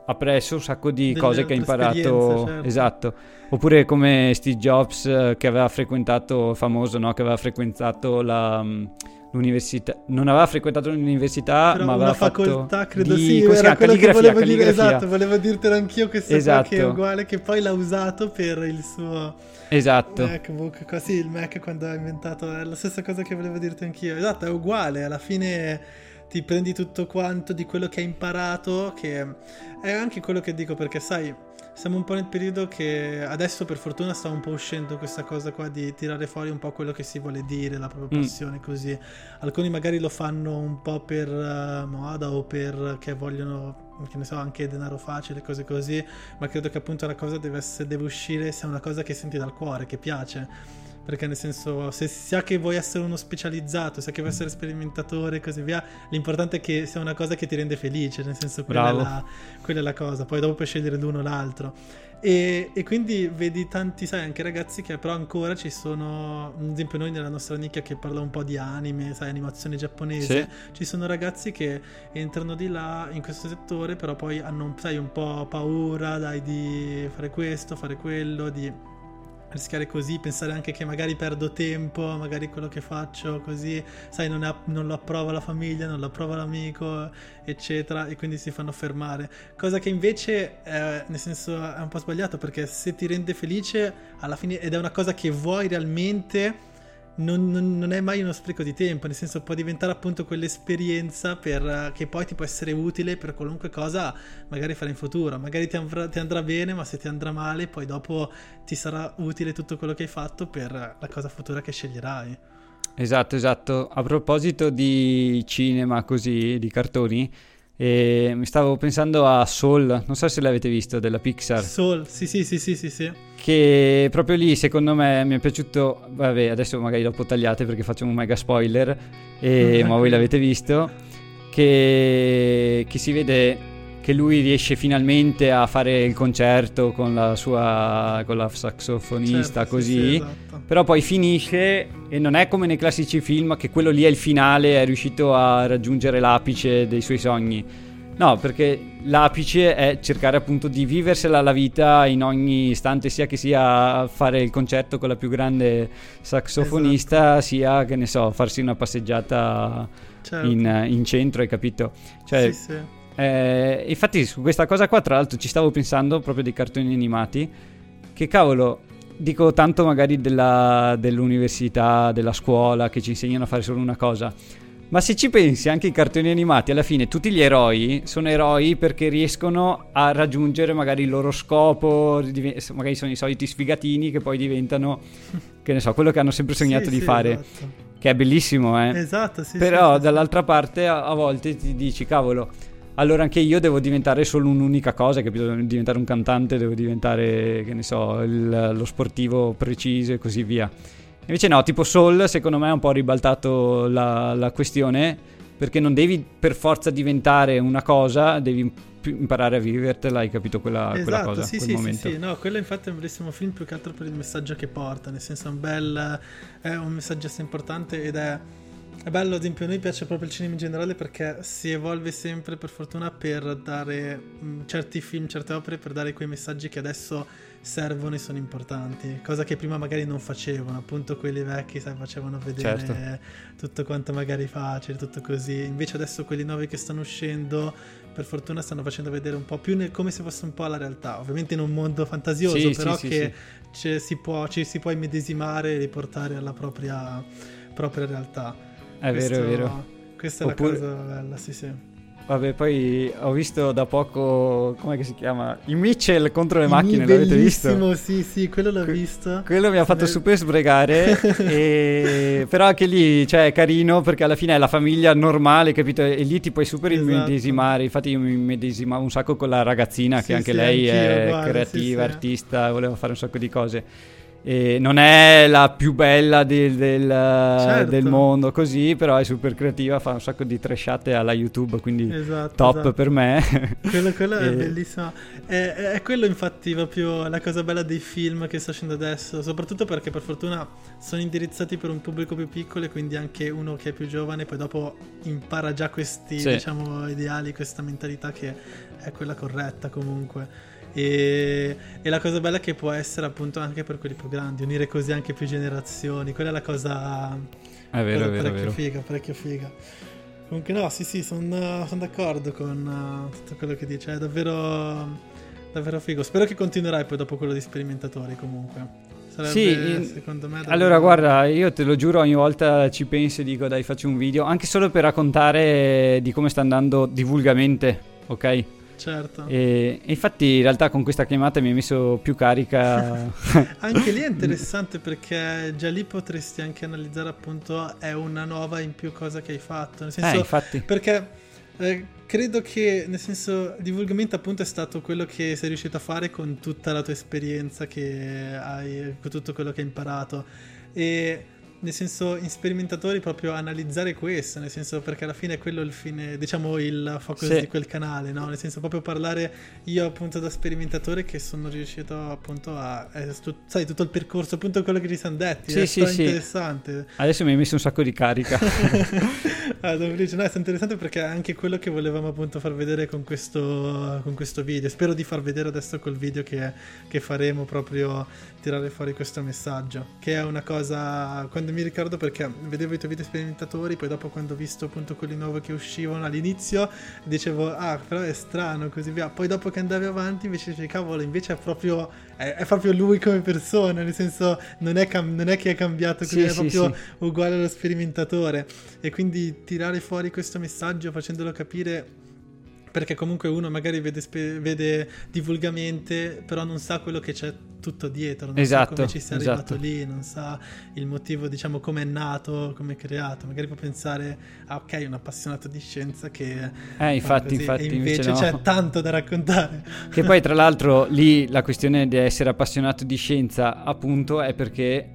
appresso un sacco di Delle cose che hai imparato. certo. Esatto. Oppure come Steve Jobs eh, che aveva frequentato, famoso, no? Che aveva frequentato la, mm, l'università. Non aveva frequentato l'università, Però ma aveva fatto facoltà, credo di, sì, era quello che volevo dire, esatto, volevo dirtelo anch'io questo qua Esatto. che è uguale, che poi l'ha usato per il suo Esatto. MacBook, così il Mac quando ha inventato, è la stessa cosa che volevo dirti anch'io, esatto, è uguale, alla fine ti prendi tutto quanto di quello che hai imparato, che è anche quello che dico perché sai, siamo un po' nel periodo che adesso per fortuna sta un po' uscendo questa cosa qua di tirare fuori un po' quello che si vuole dire, la propria Mm. passione così. Alcuni magari lo fanno un po' per eh, moda o perché vogliono, che ne so, anche denaro facile, cose così, ma credo che appunto la cosa deve, essere, deve uscire se è una cosa che senti dal cuore, che piace. Perché nel senso, se sia che vuoi essere uno specializzato, sia che vuoi essere sperimentatore e così via, l'importante è che sia una cosa che ti rende felice, nel senso quella, è la, quella è la cosa, poi dopo puoi scegliere l'uno o l'altro. E, e quindi vedi tanti, sai, anche ragazzi che però ancora ci sono, ad esempio noi nella nostra nicchia che parla un po' di anime, sai, animazione giapponese, Sì. ci sono ragazzi che entrano di là in questo settore, però poi hanno, sai, un po' paura, dai, di fare questo, fare quello, di rischiare così, pensare anche che magari perdo tempo, magari quello che faccio così, sai, non, è- non lo approva la famiglia, non lo approva l'amico, eccetera, e quindi si fanno fermare. Cosa che invece, eh, nel senso, è un po' sbagliato perché se ti rende felice, alla fine, ed è una cosa che vuoi realmente, non, non- non è mai uno spreco di tempo, nel senso può diventare appunto quell'esperienza per, eh, che poi ti può essere utile per qualunque cosa magari fare in futuro. Magari ti, avrà- ti andrà bene, ma se ti andrà male, poi dopo ti sarà utile tutto quello che hai fatto per la cosa futura che sceglierai. Esatto, esatto. A proposito di cinema così, di cartoni, eh, mi stavo pensando a Soul, non so se l'avete visto, della Pixar, Soul, sì, sì, sì, sì, sì, sì. che proprio lì secondo me mi è piaciuto, vabbè adesso magari dopo tagliate perché faccio un mega spoiler, e- [LAUGHS] ma voi l'avete visto, che, che si vede che lui riesce finalmente a fare il concerto con la sua con la saxofonista Certo, sì, così sì, esatto. però poi finisce e non è come nei classici film che quello lì è il finale, è riuscito a raggiungere l'apice dei suoi sogni. No, perché l'apice è cercare appunto di viversela la vita in ogni istante, sia che sia fare il concerto con la più grande saxofonista, sia che ne so, farsi una passeggiata Certo. in, in centro, hai capito? Cioè, Sì, sì. Eh, infatti su questa cosa qua, tra l'altro, ci stavo pensando proprio dei cartoni animati, che cavolo, dico tanto magari della- dell'università, della scuola, che ci insegnano a fare solo una cosa. Ma se ci pensi, anche i cartoni animati, alla fine tutti gli eroi sono eroi perché riescono a raggiungere magari il loro scopo, magari sono i soliti sfigatini che poi diventano, che ne so, quello che hanno sempre sognato Sì, di sì, fare, esatto. che è bellissimo, eh. Esatto, sì, Però sì, dall'altra parte a, a volte ti dici, cavolo, allora anche io devo diventare solo un'unica cosa, capito? Devo diventare un cantante, devo diventare, che ne so, il- lo sportivo preciso e così via. Invece no, tipo Soul secondo me ha un po' ribaltato la, la questione perché non devi per forza diventare una cosa, devi imparare a vivertela, hai capito quella, quella Esatto, cosa, sì, sì, momento. sì, sì, no, quello infatti è un bellissimo film più che altro per il messaggio che porta, nel senso è un bel, è un messaggio importante ed è, è bello, ad esempio a noi piace proprio il cinema in generale perché si evolve sempre per fortuna per dare mh, certi film, certe opere, per dare quei messaggi che adesso servono e sono importanti, cosa che prima magari non facevano, appunto quelli vecchi, sai, facevano vedere Certo. tutto quanto magari facile, tutto così, invece adesso quelli nuovi che stanno uscendo per fortuna stanno facendo vedere un po' più nel- come se fosse un po' la realtà, ovviamente in un mondo fantasioso, Sì, sì, però sì, che ci si può, ci si può immedesimare e riportare alla propria, propria realtà. È vero, è vero. Questa è Oppure- la cosa bella, sì sì. Vabbè, poi ho visto da poco, come si chiama? I Mitchell contro le I macchine, l'avete visto? bellissimo, sì sì, quello l'ho visto. Quello mi ha fatto Ne- super sbregare, [LAUGHS] e- però anche lì cioè, è carino perché alla fine è la famiglia normale, capito? E lì ti puoi super Esatto. immedesimare. Infatti, io mi immedesimavo un sacco con la ragazzina, Sì, che anche sì, lei è guarda, creativa, sì. artista, voleva fare un sacco di cose. E non è la più bella del, del- Certo. del mondo, così, però è super creativa, fa un sacco di trashate alla YouTube, quindi Esatto, top esatto. per me. [LAUGHS] Quello, quello è E- bellissimo. È, è- è quello, infatti, proprio la cosa bella dei film che sto facendo adesso. Soprattutto perché, per fortuna, sono indirizzati per un pubblico più piccolo e quindi anche uno che è più giovane. Poi dopo impara già questi, Sì. diciamo, ideali, questa mentalità che è quella corretta comunque. E, e la cosa bella è che può essere appunto anche per quelli più grandi, unire così anche più generazioni. Quella è la cosa È vero, è vero, è parecchio vero. figa, parecchio figa. Comunque no, sì sì, sono d'accordo con eh, tutto quello che dice, è davvero, davvero figo. Spero che continuerai poi dopo quello di sperimentatori comunque. Sarebbe, Sì, secondo me... davvero- Allora, guarda, io te lo giuro, ogni volta ci penso e dico, dai, faccio un video, anche solo per raccontare di come sta andando divulgamente, ok? Certo. E, e infatti in realtà con questa chiamata mi ha messo più carica. [LAUGHS] anche lì è interessante [LAUGHS] perché già lì potresti anche analizzare appunto è una nuova in più cosa che hai fatto. Nel senso, eh, infatti. Perché eh, credo che nel senso divulgamento appunto è stato quello che sei riuscito a fare con tutta la tua esperienza che hai, con tutto quello che hai imparato. E nel senso in sperimentatori proprio analizzare questo, nel senso perché alla fine è quello il fine, diciamo il focus Sì. di quel canale, no? Nel senso proprio parlare io appunto da sperimentatore che sono riuscito appunto a, eh, stu- sai tutto il percorso, appunto quello che ci siamo detti, Sì, è sì, sì. interessante. Adesso mi hai messo un sacco di carica. [LAUGHS] Ah, no, è stato interessante perché è anche quello che volevamo appunto far vedere con questo, con questo video. Spero di far vedere adesso col video che, che faremo proprio tirare fuori questo messaggio. Che è una cosa. Quando mi ricordo perché vedevo i tuoi video sperimentatori, poi dopo quando ho visto appunto quelli nuovi che uscivano all'inizio, dicevo, ah, però è strano, così via. Poi dopo che andavi avanti, invece dicevi, cavolo, invece è proprio. È, è proprio lui come persona, nel senso, non è, cam- non è che è cambiato, così Sì, è sì, proprio sì. uguale allo sperimentatore. E quindi tirare fuori questo messaggio facendolo capire. Perché comunque uno magari vede, spe- vede divulgamente, però non sa quello che c'è tutto dietro, non Esatto, sa come ci sia arrivato esatto. lì, non sa il motivo, diciamo, come è nato, come è creato. Magari può pensare, ah ok, un appassionato di scienza che... Eh, fa infatti, così, infatti, invece invece no. c'è tanto da raccontare. Che poi, tra l'altro, lì la questione di essere appassionato di scienza, appunto, è perché.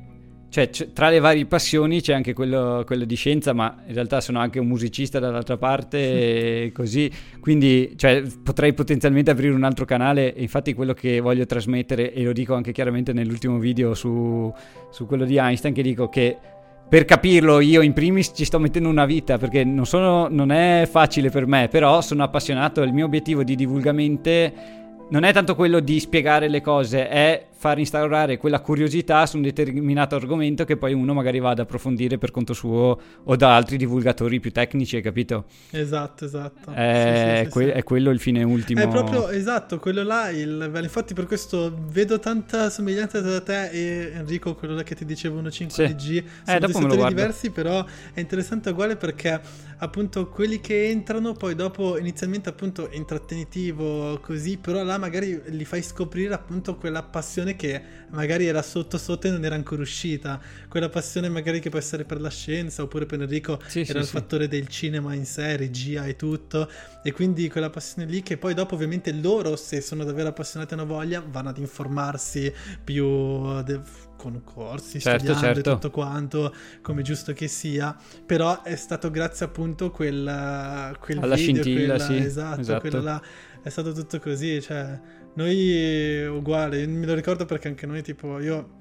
Cioè, c- tra le varie passioni c'è anche quello, quello di scienza, ma in realtà sono anche un musicista dall'altra parte e così. Quindi, cioè, potrei potenzialmente aprire un altro canale. E infatti, quello che voglio trasmettere, e lo dico anche chiaramente nell'ultimo video su, su quello di Einstein, che dico che per capirlo io in primis ci sto mettendo una vita perché non, sono, non è facile per me, però sono appassionato, il mio obiettivo di divulgamente non è tanto quello di spiegare le cose, è far instaurare quella curiosità su un determinato argomento che poi uno magari va ad approfondire per conto suo o da altri divulgatori più tecnici, hai capito? Esatto, esatto. È, Sì, sì, sì, que- sì. è quello il fine ultimo. È proprio esatto, quello là il. Infatti, per questo vedo tanta somiglianza tra te e Enrico, quello là che ti dicevo 1.5 Sì. DG. Sono Eh, due dopo lo settori diversi, però è interessante uguale perché appunto quelli che entrano, poi dopo inizialmente appunto intrattenitivo così, però là magari li fai scoprire appunto quella passione che magari era sotto sotto e non era ancora uscita. Quella passione magari che può essere per la scienza oppure per Enrico Sì, sì, era il sì. fattore del cinema in sé, regia e tutto. E quindi quella passione lì che poi dopo ovviamente loro, se sono davvero appassionati e hanno voglia, vanno ad informarsi più de- con corsi, Certo, studiando certo. e tutto quanto, come giusto che sia. Però è stato grazie appunto quel, quel Alla video, scintilla, quella- sì, esatto, esatto. quello là. È stato tutto così, cioè, noi uguale, me lo ricordo perché anche noi tipo, io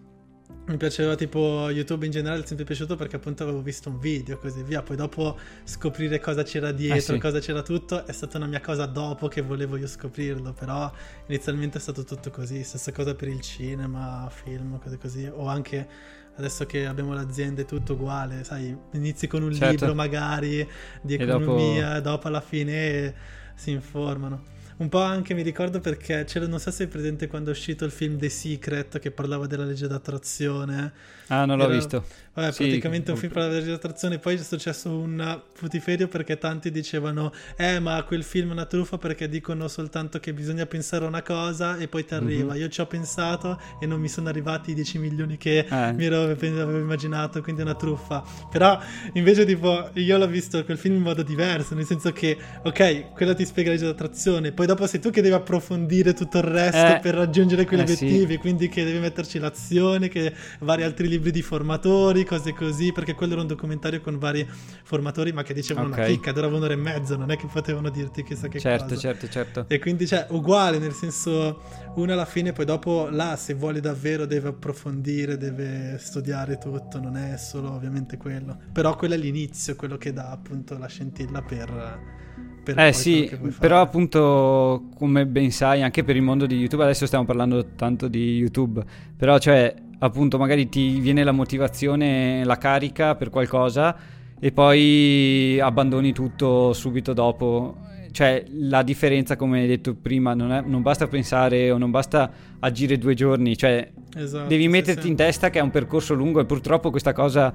mi piaceva tipo YouTube in generale, è sempre piaciuto perché appunto avevo visto un video e così via. Poi dopo scoprire cosa c'era dietro, Eh sì. cosa c'era tutto, è stata una mia cosa dopo che volevo io scoprirlo. Però inizialmente è stato tutto così. Stessa cosa per il cinema, film, cose così. O anche adesso che abbiamo l'azienda è tutto uguale, sai, inizi con un Certo. libro magari di E dopo- economia, dopo... alla fine si informano. Un po' anche mi ricordo perché c'era, non so se è presente quando è uscito il film The Secret che parlava della legge d'attrazione. Ah, non l'ho Era- visto. Vabbè, Sì, praticamente un film parlava della legge d'attrazione. Poi è successo un putiferio perché tanti dicevano: Eh, ma quel film è una truffa perché dicono soltanto che bisogna pensare a una cosa e poi ti arriva. Mhm. Io ci ho pensato e non mi sono arrivati i 10 milioni che Eh. mi ero, avevo immaginato, quindi è una truffa. Però invece, tipo, io l'ho visto quel film in modo diverso, nel senso che, ok, quello ti spiega la legge d'attrazione, poi dopo sei tu che devi approfondire tutto il resto Eh. per raggiungere quegli Eh, sì. obiettivi, quindi che devi metterci l'azione, che vari altri libri di formatori, cose così, perché quello era un documentario con vari formatori, ma che dicevano Ok. una chicca, durava un'ora e mezzo, non è che potevano dirti chissà che certo, cosa. certo, certo. E quindi cioè uguale, nel senso uno alla fine poi dopo là se vuole davvero deve approfondire, deve studiare tutto, non è solo ovviamente quello. Però quello è l'inizio, quello che dà appunto la scintilla per... Eh sì, però appunto come ben sai anche per il mondo di YouTube, adesso stiamo parlando tanto di YouTube, però cioè appunto magari ti viene la motivazione, la carica per qualcosa e poi abbandoni tutto subito dopo. Cioè la differenza come hai detto prima non, è- non basta pensare o non basta agire due giorni, cioè Esatto, devi metterti sì. in testa che è un percorso lungo e purtroppo questa cosa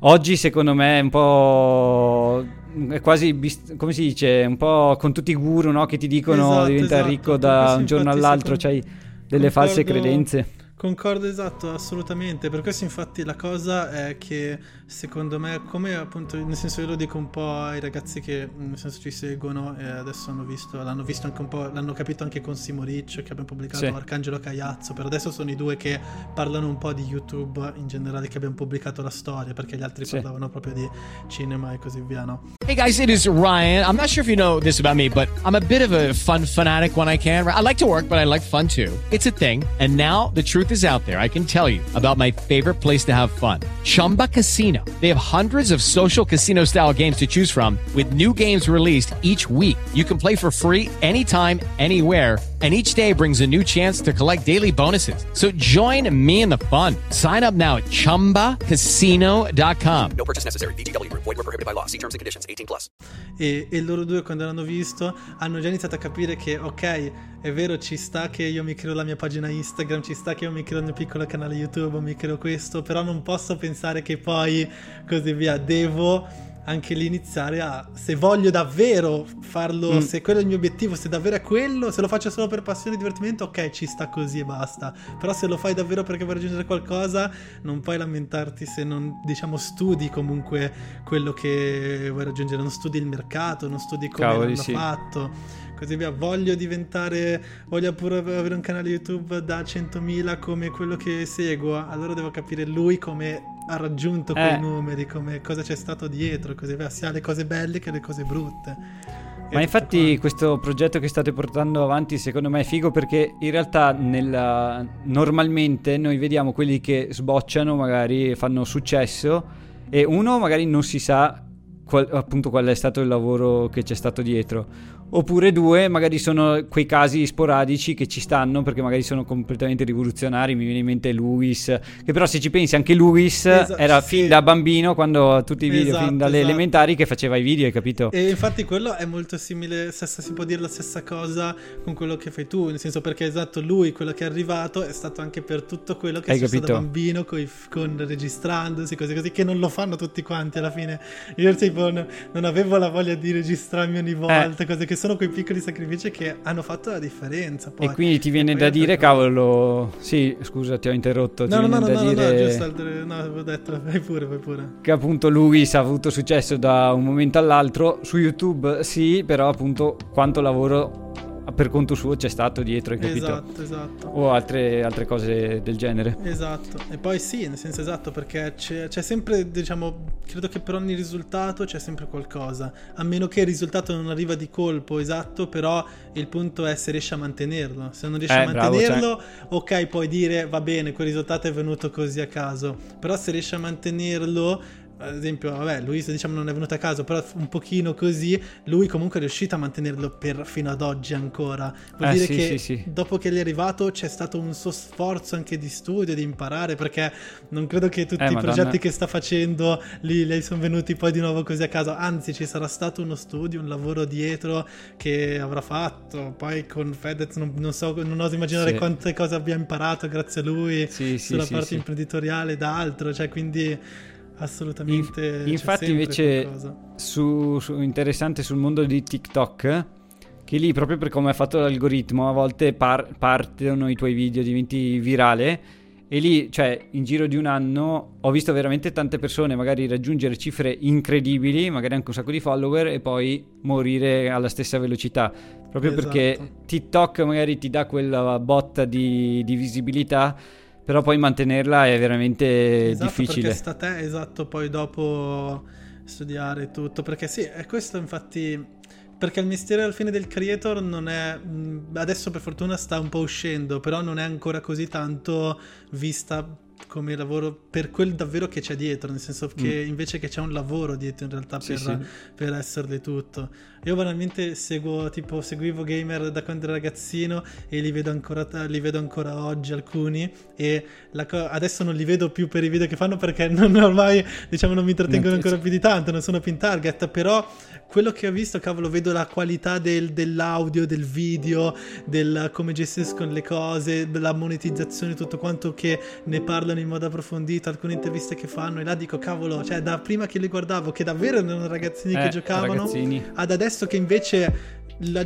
oggi secondo me è un po' è quasi, bis- come si dice, un po' con tutti i guru no? che ti dicono Esatto, diventa esatto. ricco da un giorno all'altro, c'hai delle false concordo- credenze. Concordo esatto, assolutamente. Per questo infatti la cosa è che secondo me, come appunto, nel senso io lo dico un po' ai ragazzi che nel senso ci seguono e adesso hanno visto, l'hanno visto anche un po', l'hanno capito anche con Simo Riccio che abbiamo pubblicato Sì. Arcangelo Cagliazzo, per adesso sono i due che parlano un po' di YouTube in generale che abbiamo pubblicato la storia, perché gli altri Sì. parlavano proprio di cinema e così via, no? Hey guys, it is Ryan. I'm not sure if you know this about me, but I'm a bit of a fun fanatic when I can. I like to work, but I like fun too. It's a thing. And now the truth is out there. I can tell you about my favorite place to have fun Chumba Casino. They have hundreds of social casino style games to choose from, with new games released each week. You can play for free anytime, anywhere. And each day brings a new chance to collect daily bonuses. So join me in the fun. Sign up now at chumbacasino.com. No purchase necessary. VGW Group. Void were prohibited by law. See terms and conditions. 18 plus. E, e loro due quando l'hanno visto hanno già iniziato a capire che ok è vero ci sta che io mi creo la mia pagina Instagram ci sta che io mi creo il mio piccolo canale YouTube mi creo questo però non posso pensare che poi così via devo anche lì iniziare a se voglio davvero farlo Mm. se quello è il mio obiettivo se davvero è quello se lo faccio solo per passione e divertimento ok ci sta così e basta però se lo fai davvero perché vuoi raggiungere qualcosa non puoi lamentarti se non diciamo studi comunque quello che vuoi raggiungere non studi il mercato non studi come Cavoli, l'hanno sì. fatto così via voglio diventare voglio pure avere un canale YouTube da 100.000 come quello che seguo allora devo capire lui come ha raggiunto quei Eh. numeri come cosa c'è stato dietro così via sia le cose belle che le cose brutte E Ma infatti qua. questo progetto che state portando avanti secondo me è figo perché in realtà nella- normalmente noi vediamo quelli che sbocciano, magari fanno successo e uno magari non si sa qual- appunto qual è stato il lavoro che c'è stato dietro. Oppure due, magari sono quei casi sporadici che ci stanno perché magari sono completamente rivoluzionari. Mi viene in mente Luis, che però se ci pensi anche Luis Esa- era sì. fin da bambino, quando tutti i video, Esatto, fin dalle esatto. elementari, che faceva i video, hai capito? E infatti quello è molto simile, stessa- si può dire la stessa cosa con quello che fai tu, nel senso perché esatto, lui, quello che è arrivato, è stato anche per tutto quello che Hai c'è stato da capito? bambino, coi- con, registrandosi, così così, che non lo fanno tutti quanti alla fine. Io tipo n- non avevo la voglia di registrarmi ogni volta, Eh. cose che sono quei piccoli sacrifici che hanno fatto la differenza. Poi. E quindi ti viene da dire, detto- cavolo, sì, scusa, ti ho interrotto. No, ti no, no, viene no, da no, no, dire no, giusto, altre- no, avevo detto, [LAUGHS] vai pure, vai pure. che appunto Luis ha avuto successo da un momento all'altro. Su YouTube sì, però appunto quanto lavoro per conto suo c'è stato dietro, hai capito? Esatto, esatto. O altre, altre cose del genere. Esatto, e poi sì, nel senso esatto, perché c'è, c'è sempre, diciamo, credo che per ogni risultato c'è sempre qualcosa, a meno che il risultato non arriva di colpo, esatto, però il punto è se riesci a mantenerlo, se non riesci Eh, a bravo, mantenerlo, ok, puoi dire va bene, quel risultato è venuto così a caso, però se riesci a mantenerlo... Ad esempio, vabbè, Luis diciamo non è venuto a caso, però un pochino così, lui comunque è riuscito a mantenerlo per, fino ad oggi ancora. Vuol Eh, dire sì, che sì, sì. dopo che gli è arrivato c'è stato un suo sforzo anche di studio, di imparare, perché non credo che tutti Eh, i Madonna. progetti che sta facendo lì le sono venuti poi di nuovo così a caso, anzi ci sarà stato uno studio, un lavoro dietro che avrà fatto, poi con Fedez non, non so, non oso immaginare quante cose abbia imparato grazie a lui sulla parte imprenditoriale ed altro, cioè quindi assolutamente... C'è infatti invece su, su- interessante sul mondo di TikTok che lì proprio per come è fatto l'algoritmo a volte par- partono i tuoi video diventi virale e lì cioè in giro di un anno ho visto veramente tante persone magari raggiungere cifre incredibili magari anche un sacco di follower e poi morire alla stessa velocità proprio Esatto. perché TikTok magari ti dà quella botta di, di visibilità però poi mantenerla è veramente Esatto, difficile perché sta a te, esatto, poi dopo studiare tutto, perché sì, è questo infatti, perché il mestiere alla fine del creator non è, adesso per fortuna sta un po' uscendo, però non è ancora così tanto vista come lavoro per quel davvero che c'è dietro, nel senso che invece che c'è un lavoro dietro in realtà Mm. Sì, per, sì. per esserle tutto. Io banalmente seguo, tipo, seguivo gamer da quando ero ragazzino e li vedo ancora, li vedo ancora oggi alcuni e co- adesso non li vedo più per i video che fanno perché non ormai, diciamo, non mi intrattengono Non- ancora più di tanto, non sono più in target, però quello che ho visto, cavolo, vedo la qualità del- dell'audio, del video, del come gestiscono le cose, della monetizzazione, tutto quanto che ne parlano in modo approfondito alcune interviste che fanno e là dico cavolo, cioè da prima che li guardavo che davvero erano ragazzini Eh, che giocavano ragazzini. ad adesso che invece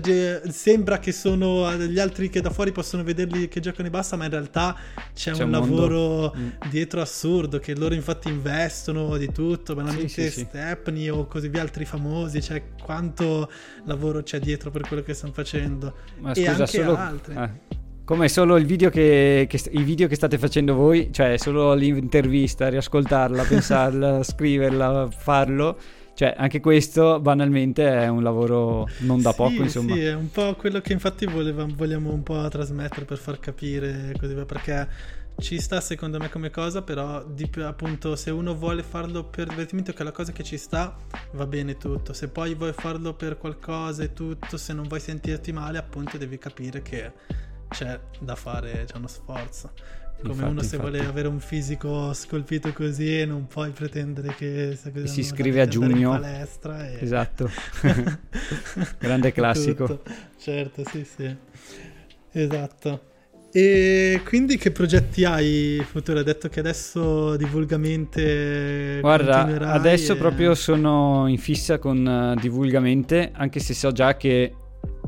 ge- sembra che sono gli altri che da fuori possono vederli che giocano e basta, ma in realtà c'è, C'è un, mondo. lavoro Mm. dietro assurdo che loro infatti investono di tutto, banalmente Sì, sì, sì. Stepney o così via altri famosi, cioè quanto lavoro c'è dietro per quello che stanno facendo Ma e scusa, anche solo... altri. eh, Come solo il video che, che i video che state facendo voi, cioè solo l'intervista, riascoltarla, [LAUGHS] pensarla, scriverla, farlo, cioè anche questo banalmente è un lavoro non da Sì, poco, insomma. Sì, è un po' quello che infatti voleva- vogliamo un po' trasmettere per far capire così perché ci sta secondo me come cosa, però di appunto se uno vuole farlo per divertimento, che è la cosa che ci sta, va bene tutto. Se poi vuoi farlo per qualcosa e tutto, se non vuoi sentirti male, appunto devi capire che c'è da fare, c'è uno sforzo. Come Infatti, uno se infatti. vuole avere un fisico scolpito così non puoi pretendere che Si iscrive a andare in giugno. palestra e... Esatto. [LAUGHS] Grande classico. Tutto. Certo, sì, sì. Esatto. E quindi che progetti hai futuro? Hai detto che adesso divulgamente Guarda, adesso e- proprio sono in fissa con eh, divulgamente, anche se so già che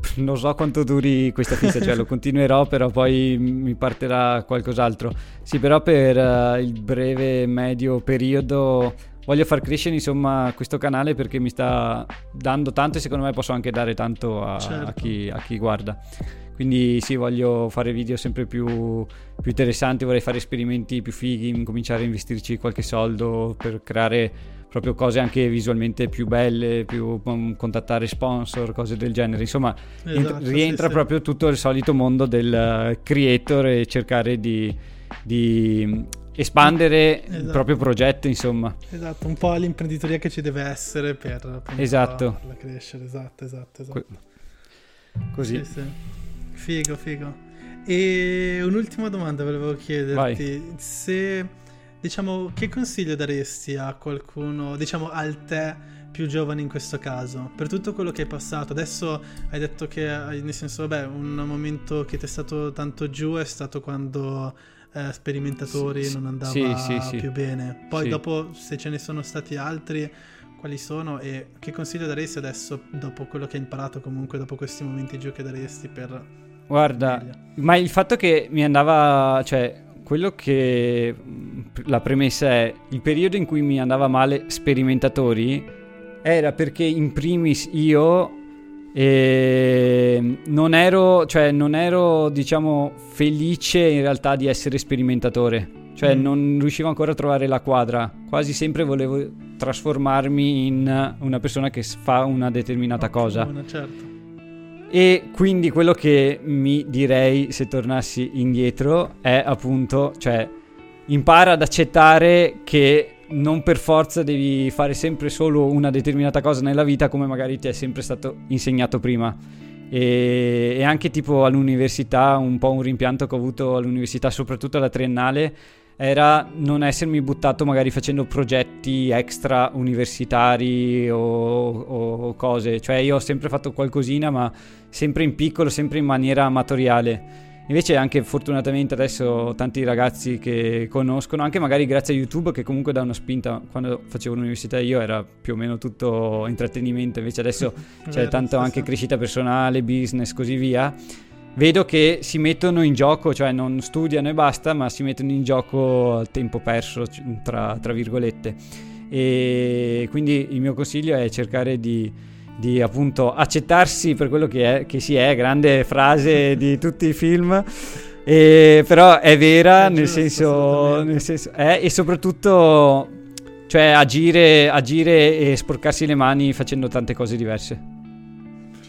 [LAUGHS] non so quanto duri questa fissa, cioè lo continuerò, però poi mi partirà qualcos'altro. Sì, però per eh, il breve medio periodo voglio far crescere insomma questo canale perché mi sta dando tanto e secondo me posso anche dare tanto a, Certo. a chi, a chi guarda. Quindi sì, voglio fare video sempre più, più interessanti, vorrei fare esperimenti più fighi, cominciare a investirci qualche soldo per creare proprio cose anche visualmente più belle, più um, contattare sponsor, cose del genere. Insomma, ent- Esatto, sì, rientra sì. proprio tutto il solito mondo del eh, creator e cercare di, di espandere il Esatto. proprio progetto, insomma. Esatto, un po' l'imprenditoria che ci deve essere per appunto, Esatto. farla crescere. Esatto, esatto, esatto. Così. Sì, sì. Figo, figo. E un'ultima domanda volevo chiederti. Se, diciamo, che consiglio daresti a qualcuno, diciamo, al te più giovane in questo caso? Per tutto quello che hai passato. Adesso hai detto che, nel senso, vabbè, un momento che ti è stato tanto giù è stato quando eh, sperimentatori Sì, non andava sì, sì, più bene. Poi dopo, se ce ne sono stati altri... Quali sono e che consiglio daresti adesso dopo quello che hai imparato comunque dopo questi momenti giù che daresti per Guarda, meglio? ma il fatto che mi andava, cioè, quello che la premessa è il periodo in cui mi andava male sperimentatori era perché in primis io eh, non ero, cioè, non ero, diciamo, felice in realtà di essere sperimentatore. Cioè, Mm. non riuscivo ancora a trovare la quadra. Quasi sempre volevo trasformarmi in una persona che fa una determinata cosa. Buona, certo. E quindi quello che mi direi se tornassi indietro è appunto, cioè, impara ad accettare che non per forza devi fare sempre solo una determinata cosa nella vita come magari ti è sempre stato insegnato prima. E, e anche tipo all'università, un po' un rimpianto che ho avuto all'università, soprattutto alla triennale, era non essermi buttato magari facendo progetti extra universitari o, o cose. Cioè io ho sempre fatto qualcosina, ma sempre in piccolo, sempre in maniera amatoriale. Invece anche fortunatamente adesso tanti ragazzi che conoscono, anche magari grazie a YouTube che comunque dà una spinta, quando facevo l'università io era più o meno tutto intrattenimento, invece adesso [LAUGHS] c'è tanto anche crescita personale, business, così via. Vedo che si mettono in gioco, cioè non studiano e basta, ma si mettono in gioco al tempo perso, tra, tra virgolette. E quindi il mio consiglio è cercare di, di appunto accettarsi per quello che, è, che si è, grande frase [LAUGHS] di tutti i film. E, però è vera nel senso, nel senso è, e soprattutto cioè agire, agire e sporcarsi le mani facendo tante cose diverse.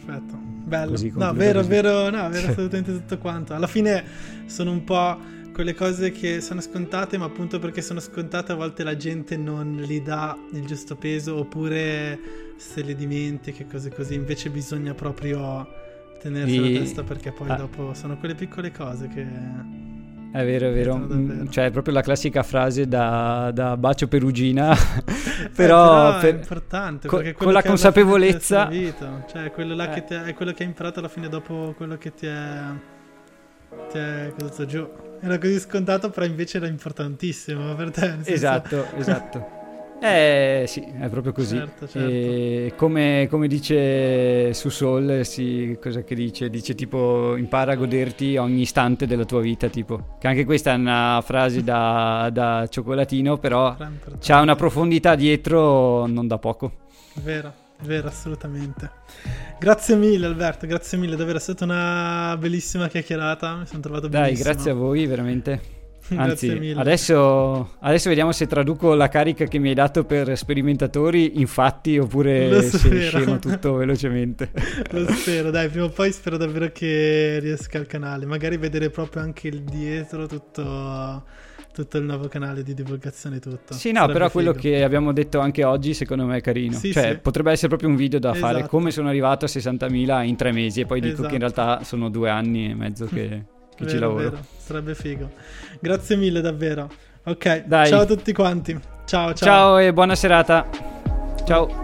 Perfetto. Bello. Così no, vero, così. vero, no, vero [LAUGHS] assolutamente tutto quanto. Alla fine sono un po' quelle cose che sono scontate, ma appunto perché sono scontate a volte la gente non gli dà il giusto peso oppure se le dimentica, cose così. Invece bisogna proprio tenersi la testa perché poi Ah. dopo sono quelle piccole cose che... È vero, è vero. Mm, Cioè, è proprio la classica frase da, da bacio perugina. [LAUGHS] Eh, [LAUGHS] però, è per- importante co- è con la è consapevolezza. cioè quello là Eh. che ti è, è quello che hai imparato alla fine dopo quello che ti è ti è caduto giù Era così scontato, però invece era importantissimo per te. Esatto, esatto. [LAUGHS] Eh sì, è proprio così. Certo, certo. E come, come dice su Soul, sì, cosa che dice? Dice tipo impara a goderti ogni istante della tua vita, tipo. Che anche questa è una frase da, [LAUGHS] da cioccolatino, però c'ha una profondità dietro non da poco. Vero, vero, assolutamente. Grazie mille Alberto, grazie mille, davvero è stata una bellissima chiacchierata, mi sono trovato Dai, benissimo. grazie a voi, veramente. [LAUGHS] Anzi, Grazie mille. adesso, adesso vediamo se traduco la carica che mi hai dato per sperimentatori in fatti oppure se scemo tutto [LAUGHS] velocemente. Lo spero, dai, prima o poi spero davvero che riesca al canale, magari vedere proprio anche il dietro, tutto, tutto il nuovo canale di divulgazione tutto. Sì, no, Sarebbe però quello figo. che abbiamo detto anche oggi secondo me è carino. Sì, cioè, sì. potrebbe essere proprio un video da fare Esatto. come sono arrivato a 60.000 in tre mesi e poi dico che in Esatto. realtà sono due anni e mezzo che, [LAUGHS] che ci Vero, lavoro. vero, sarebbe figo. Grazie mille davvero. Ok, Dai. ciao a tutti quanti. Ciao, ciao. Ciao e buona serata. Ciao.